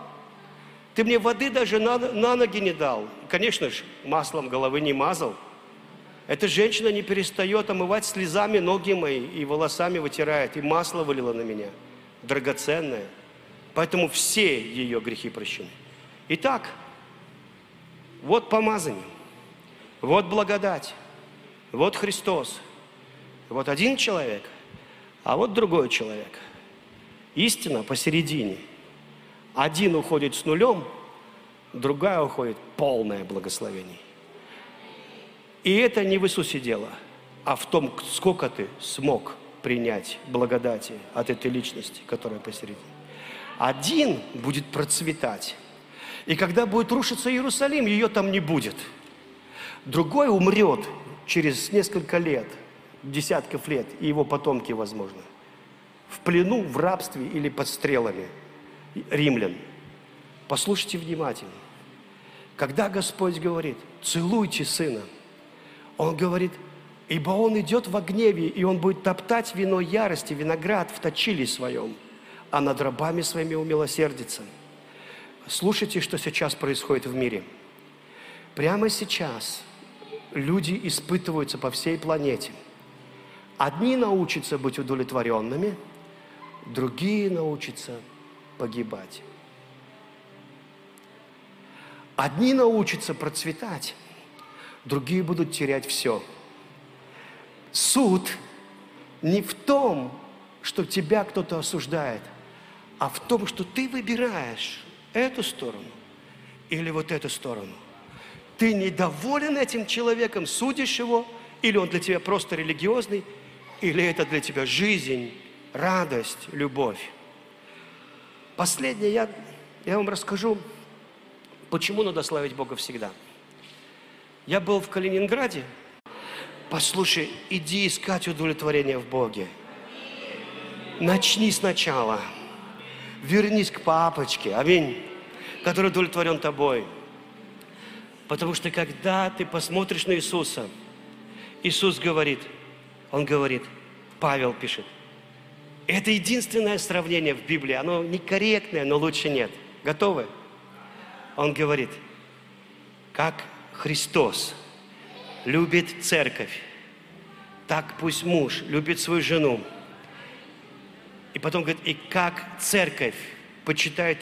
Ты мне воды даже на, на ноги не дал. Конечно же, маслом головы не мазал. Эта женщина не перестает омывать слезами ноги мои и волосами вытирает, и масло вылила на меня, драгоценное. Поэтому все ее грехи прощены. Итак, вот помазание, вот благодать, вот Христос, вот один человек, а вот другой человек. Истина посередине. Один уходит с нулем, другая уходит полное благословение. И это не в Иисусе дело, а в том, сколько ты смог принять благодати от этой личности, которая посередине. Один будет процветать, и когда будет рушиться Иерусалим, ее там не будет. Другой умрет через несколько лет, десятков лет, и его потомки, возможно, в плену, в рабстве или под стрелами римлян. Послушайте внимательно. Когда Господь говорит, целуйте сына, Он говорит, ибо он идет во гневе, и он будет топтать вино ярости, виноград в точиле своем, а над рабами своими умилосердится. Слушайте, что сейчас происходит в мире. Прямо сейчас люди испытываются по всей планете. Одни научатся быть удовлетворенными, другие научатся погибать. Одни научатся процветать, другие будут терять все. Суд не в том, что тебя кто-то осуждает, а в том, что ты выбираешь, эту сторону или вот эту сторону. Ты недоволен этим человеком, судишь его, или он для тебя просто религиозный, или это для тебя жизнь, радость, любовь. Последнее я, я вам расскажу, почему надо славить Бога всегда. Я был в Калининграде. Послушай, иди искать удовлетворение в Боге. Начни сначала вернись к папочке, аминь, который удовлетворен тобой. Потому что когда ты посмотришь на Иисуса, Иисус говорит, Он говорит, Павел пишет, это единственное сравнение в Библии, оно некорректное, но лучше нет. Готовы? Он говорит, как Христос любит церковь, так пусть муж любит свою жену, и потом говорит, и как церковь почитает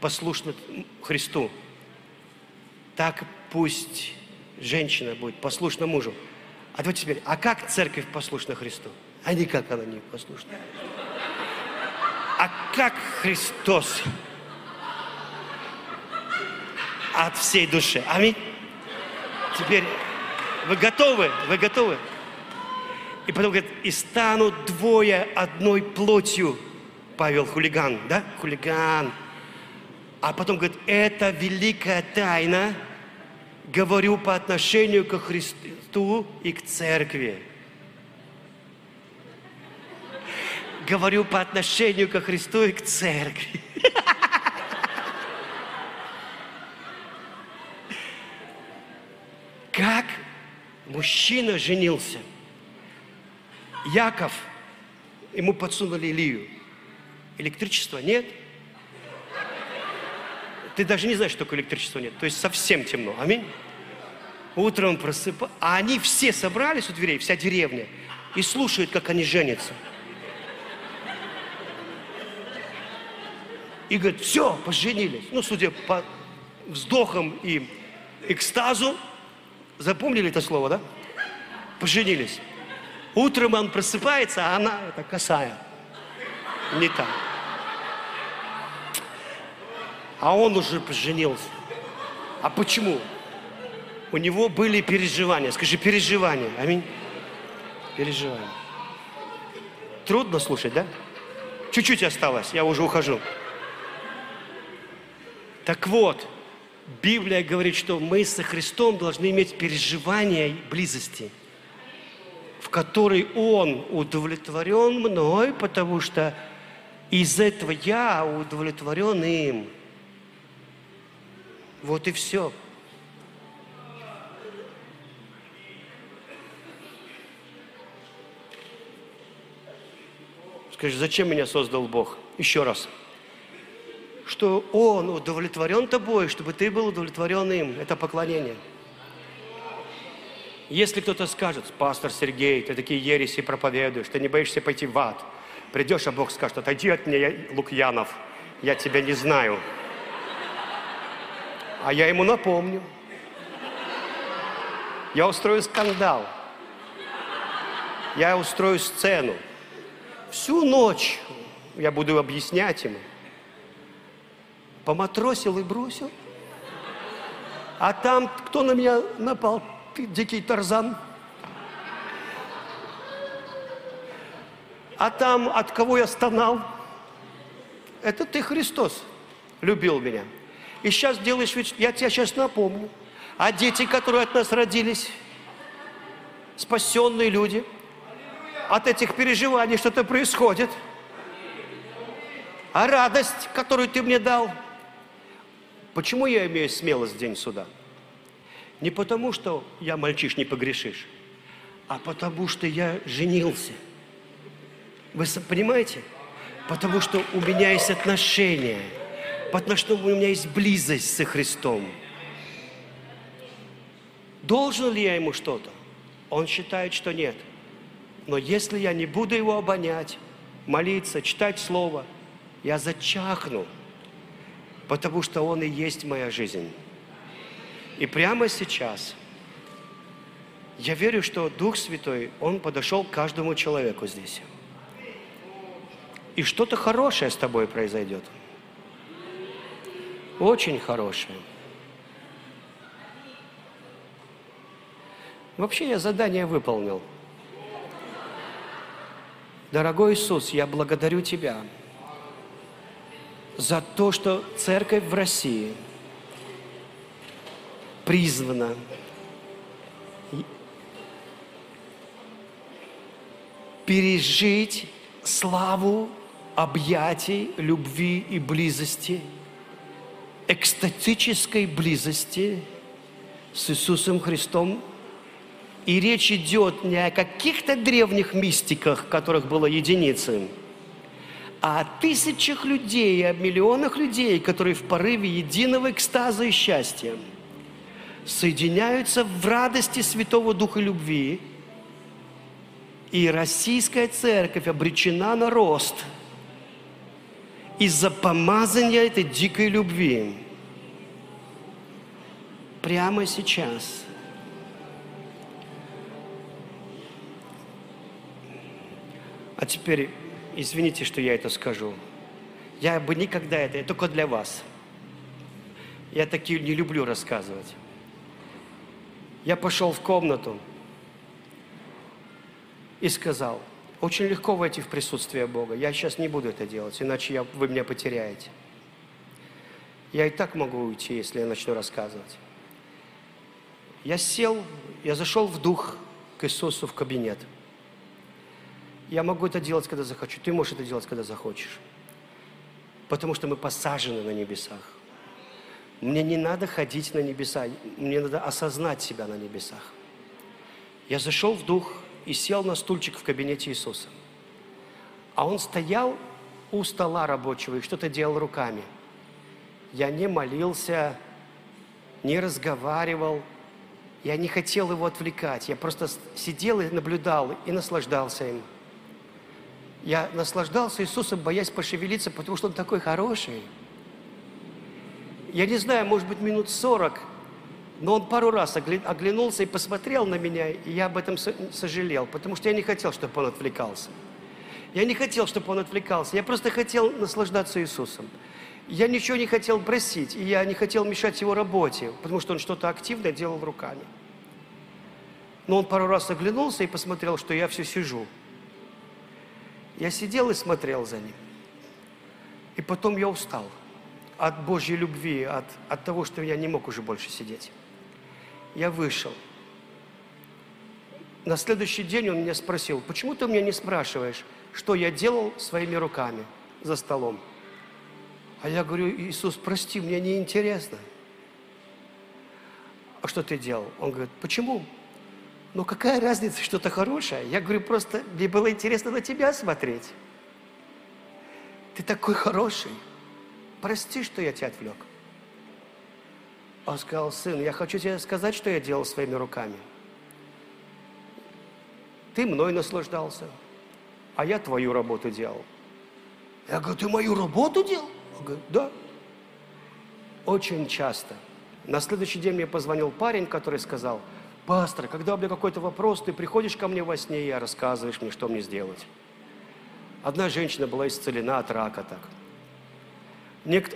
послушно Христу, так пусть женщина будет послушна мужу. А давайте теперь, а как церковь послушна Христу? А не как она не послушна. А как Христос от всей души? Аминь. Теперь вы готовы? Вы готовы? И потом говорит, и станут двое одной плотью. Павел хулиган, да? Хулиган. А потом говорит, это великая тайна, говорю по отношению к Христу и к церкви. Говорю по отношению к Христу и к церкви. Как мужчина женился – Яков, ему подсунули Илью. Электричества нет. Ты даже не знаешь, что такое электричество нет. То есть совсем темно. Аминь. Утром просыпается. А они все собрались у дверей, вся деревня, и слушают, как они женятся. И говорит, все, поженились. Ну, судя по вздохам и экстазу, запомнили это слово, да? Поженились. Утром он просыпается, а она, это косая, не так. А он уже поженился. А почему? У него были переживания. Скажи, переживания. Аминь. Переживания. Трудно слушать, да? Чуть-чуть осталось, я уже ухожу. Так вот, Библия говорит, что мы со Христом должны иметь переживания близости, в которой Он удовлетворен мной, потому что из этого я удовлетворен им. Вот и все. Скажи, зачем меня создал Бог? Еще раз. Что Он удовлетворен тобой, чтобы ты был удовлетворен им. Это поклонение. Если кто-то скажет, пастор Сергей, ты такие ереси проповедуешь, ты не боишься пойти в ад. Придешь, а Бог скажет, отойди от меня, Лукьянов, я тебя не знаю. А я ему напомню. Я устрою скандал. Я устрою сцену. Всю ночь я буду объяснять ему. Поматросил и бросил. А там кто на меня напал? Ты дикий Тарзан. А там от кого я стонал? Это ты, Христос, любил меня. И сейчас делаешь вид, я тебя сейчас напомню. А дети, которые от нас родились, спасенные люди – от этих переживаний что-то происходит. А радость, которую ты мне дал, почему я имею смелость день суда? Не потому, что я мальчиш, не погрешишь, а потому, что я женился. Вы понимаете? Потому что у меня есть отношения, потому что у меня есть близость со Христом. Должен ли я ему что-то? Он считает, что нет – но если я не буду его обонять, молиться, читать Слово, я зачахну, потому что Он и есть моя жизнь. И прямо сейчас я верю, что Дух Святой, Он подошел к каждому человеку здесь. И что-то хорошее с тобой произойдет. Очень хорошее. Вообще я задание выполнил – Дорогой Иисус, я благодарю Тебя за то, что церковь в России призвана пережить славу объятий, любви и близости, экстатической близости с Иисусом Христом и речь идет не о каких-то древних мистиках, которых было единицы, а о тысячах людей, о миллионах людей, которые в порыве единого экстаза и счастья соединяются в радости Святого Духа любви, и российская церковь обречена на рост из-за помазания этой дикой любви. Прямо сейчас – А теперь, извините, что я это скажу. Я бы никогда это, это только для вас. Я такие не люблю рассказывать. Я пошел в комнату и сказал, очень легко войти в присутствие Бога. Я сейчас не буду это делать, иначе я, вы меня потеряете. Я и так могу уйти, если я начну рассказывать. Я сел, я зашел в дух к Иисусу в кабинет – я могу это делать, когда захочу. Ты можешь это делать, когда захочешь. Потому что мы посажены на небесах. Мне не надо ходить на небеса. Мне надо осознать себя на небесах. Я зашел в дух и сел на стульчик в кабинете Иисуса. А он стоял у стола рабочего и что-то делал руками. Я не молился, не разговаривал, я не хотел его отвлекать. Я просто сидел и наблюдал, и наслаждался им. Я наслаждался Иисусом, боясь пошевелиться, потому что Он такой хороший. я не знаю, может быть, минут сорок, но он пару раз оглянулся и посмотрел на меня, и я об этом сожалел, потому что я не хотел, чтобы он отвлекался. Я не хотел, чтобы он отвлекался. Я просто хотел наслаждаться Иисусом. Я ничего не хотел просить, и я не хотел мешать его работе, потому что он что-то активное делал руками. Но он пару раз оглянулся и посмотрел, что я все сижу. Я сидел и смотрел за ним. И потом я устал от Божьей любви, от, от того, что я не мог уже больше сидеть я вышел. На следующий день он меня спросил, почему ты меня не спрашиваешь, что я делал своими руками за столом? А я говорю, Иисус, прости, мне не интересно. А что ты делал? Он говорит, почему? Ну какая разница, что-то хорошее? Я говорю, просто мне было интересно на тебя смотреть. Ты такой хороший. Прости, что я тебя отвлек. Он сказал, сын, я хочу тебе сказать, что я делал своими руками. Ты мной наслаждался, а я твою работу делал. Я говорю, ты мою работу делал? Он говорит, да. Очень часто. На следующий день мне позвонил парень, который сказал, пастор, когда у меня какой-то вопрос, ты приходишь ко мне во сне и рассказываешь мне, что мне сделать. Одна женщина была исцелена от рака так.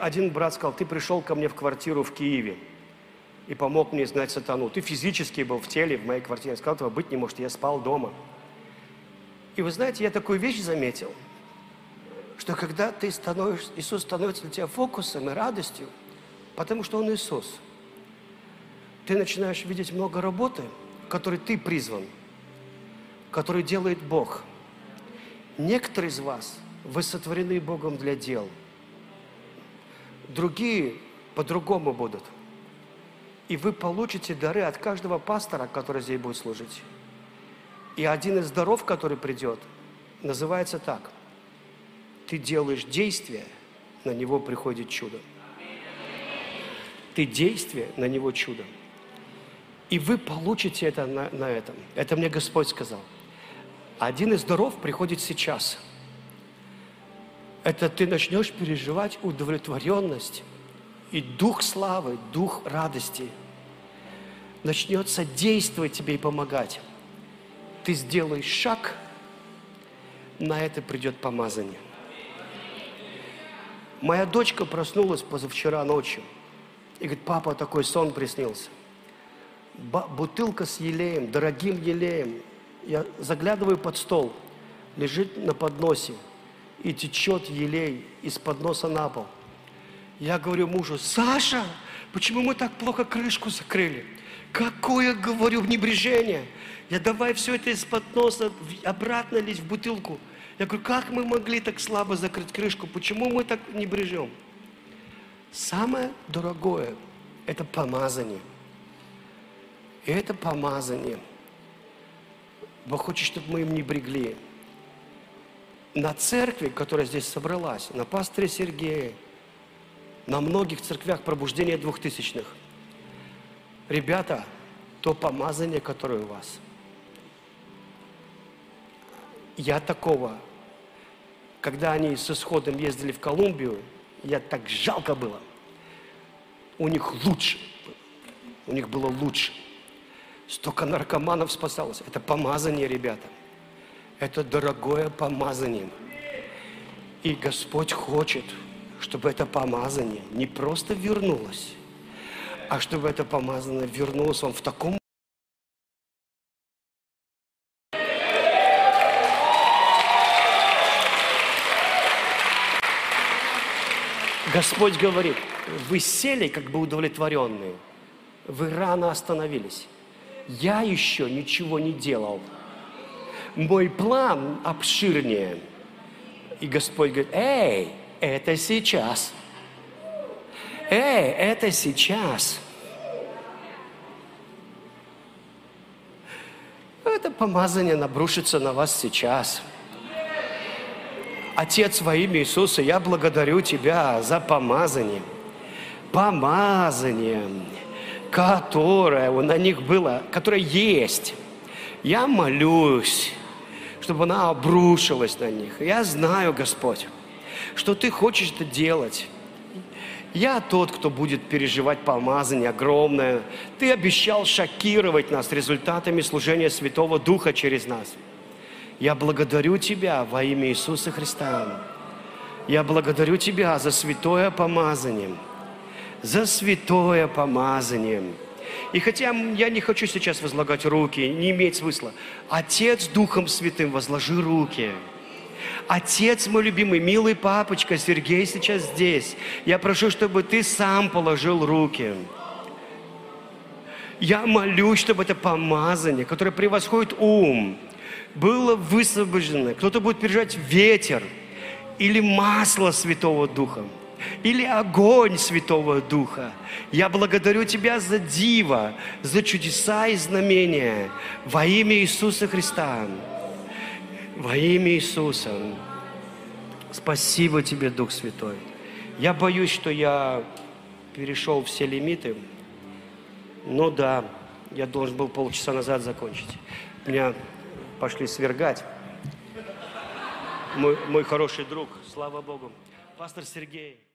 Один брат сказал, ты пришел ко мне в квартиру в Киеве и помог мне знать сатану. Ты физически был в теле, в моей квартире. Я сказал, этого быть не может, я спал дома. И вы знаете, я такую вещь заметил, что когда ты становишься, Иисус становится для тебя фокусом и радостью, потому что Он Иисус, ты начинаешь видеть много работы, которой ты призван, которую делает Бог. Некоторые из вас, вы сотворены Богом для дел. Другие по-другому будут – и вы получите дары от каждого пастора, который здесь будет служить. И один из даров, который придет, называется так. Ты делаешь действие, на него приходит чудо. Ты действие, на него чудо. И вы получите это на, на этом. Это мне Господь сказал. Один из даров приходит сейчас. Это ты начнешь переживать удовлетворенность и дух славы, дух радости начнется действовать тебе и помогать. Ты сделаешь шаг, на это придет помазание. Моя дочка проснулась позавчера ночью и говорит, папа, такой сон приснился. Бутылка с елеем, дорогим елеем. Я заглядываю под стол, лежит на подносе и течет елей из подноса на пол. Я говорю мужу, Саша, почему мы так плохо крышку закрыли? Какое, говорю, небрежение. Я давай все это из-под носа обратно лезть в бутылку. Я говорю, как мы могли так слабо закрыть крышку? Почему мы так не брежем? Самое дорогое – это помазание. И это помазание. Бог хочет, чтобы мы им не брегли. На церкви, которая здесь собралась, на пасторе Сергея, на многих церквях пробуждения двухтысячных. Ребята, то помазание, которое у вас. Я такого, когда они с исходом ездили в Колумбию, я так жалко было. У них лучше. У них было лучше. Столько наркоманов спасалось. Это помазание, ребята. Это дорогое помазание. И Господь хочет, чтобы это помазание не просто вернулось, а чтобы это помазание вернулось вам в таком Господь говорит, вы сели как бы удовлетворенные, вы рано остановились. Я еще ничего не делал. Мой план обширнее. И Господь говорит, эй, это сейчас. Эй, это сейчас. Это помазание набрушится на вас сейчас. Отец во имя Иисуса, я благодарю Тебя за помазание. Помазание, которое на них было, которое есть. Я молюсь, чтобы она обрушилась на них. Я знаю, Господь, что Ты хочешь это делать. Я тот, кто будет переживать помазание огромное. Ты обещал шокировать нас результатами служения Святого Духа через нас. Я благодарю Тебя во имя Иисуса Христа. Я благодарю Тебя за святое помазание. За святое помазание. И хотя я не хочу сейчас возлагать руки, не имеет смысла. Отец Духом Святым, возложи руки. Отец мой любимый, милый папочка, Сергей сейчас здесь. Я прошу, чтобы ты сам положил руки. Я молюсь, чтобы это помазание, которое превосходит ум, было высвобождено. Кто-то будет переживать ветер или масло Святого Духа или огонь Святого Духа. Я благодарю Тебя за диво, за чудеса и знамения во имя Иисуса Христа. Во имя Иисуса. Спасибо Тебе, Дух Святой. Я боюсь, что я перешел все лимиты. Но да, я должен был полчаса назад закончить. Меня пошли свергать. Мой, мой хороший друг, слава Богу. Пастор Сергей.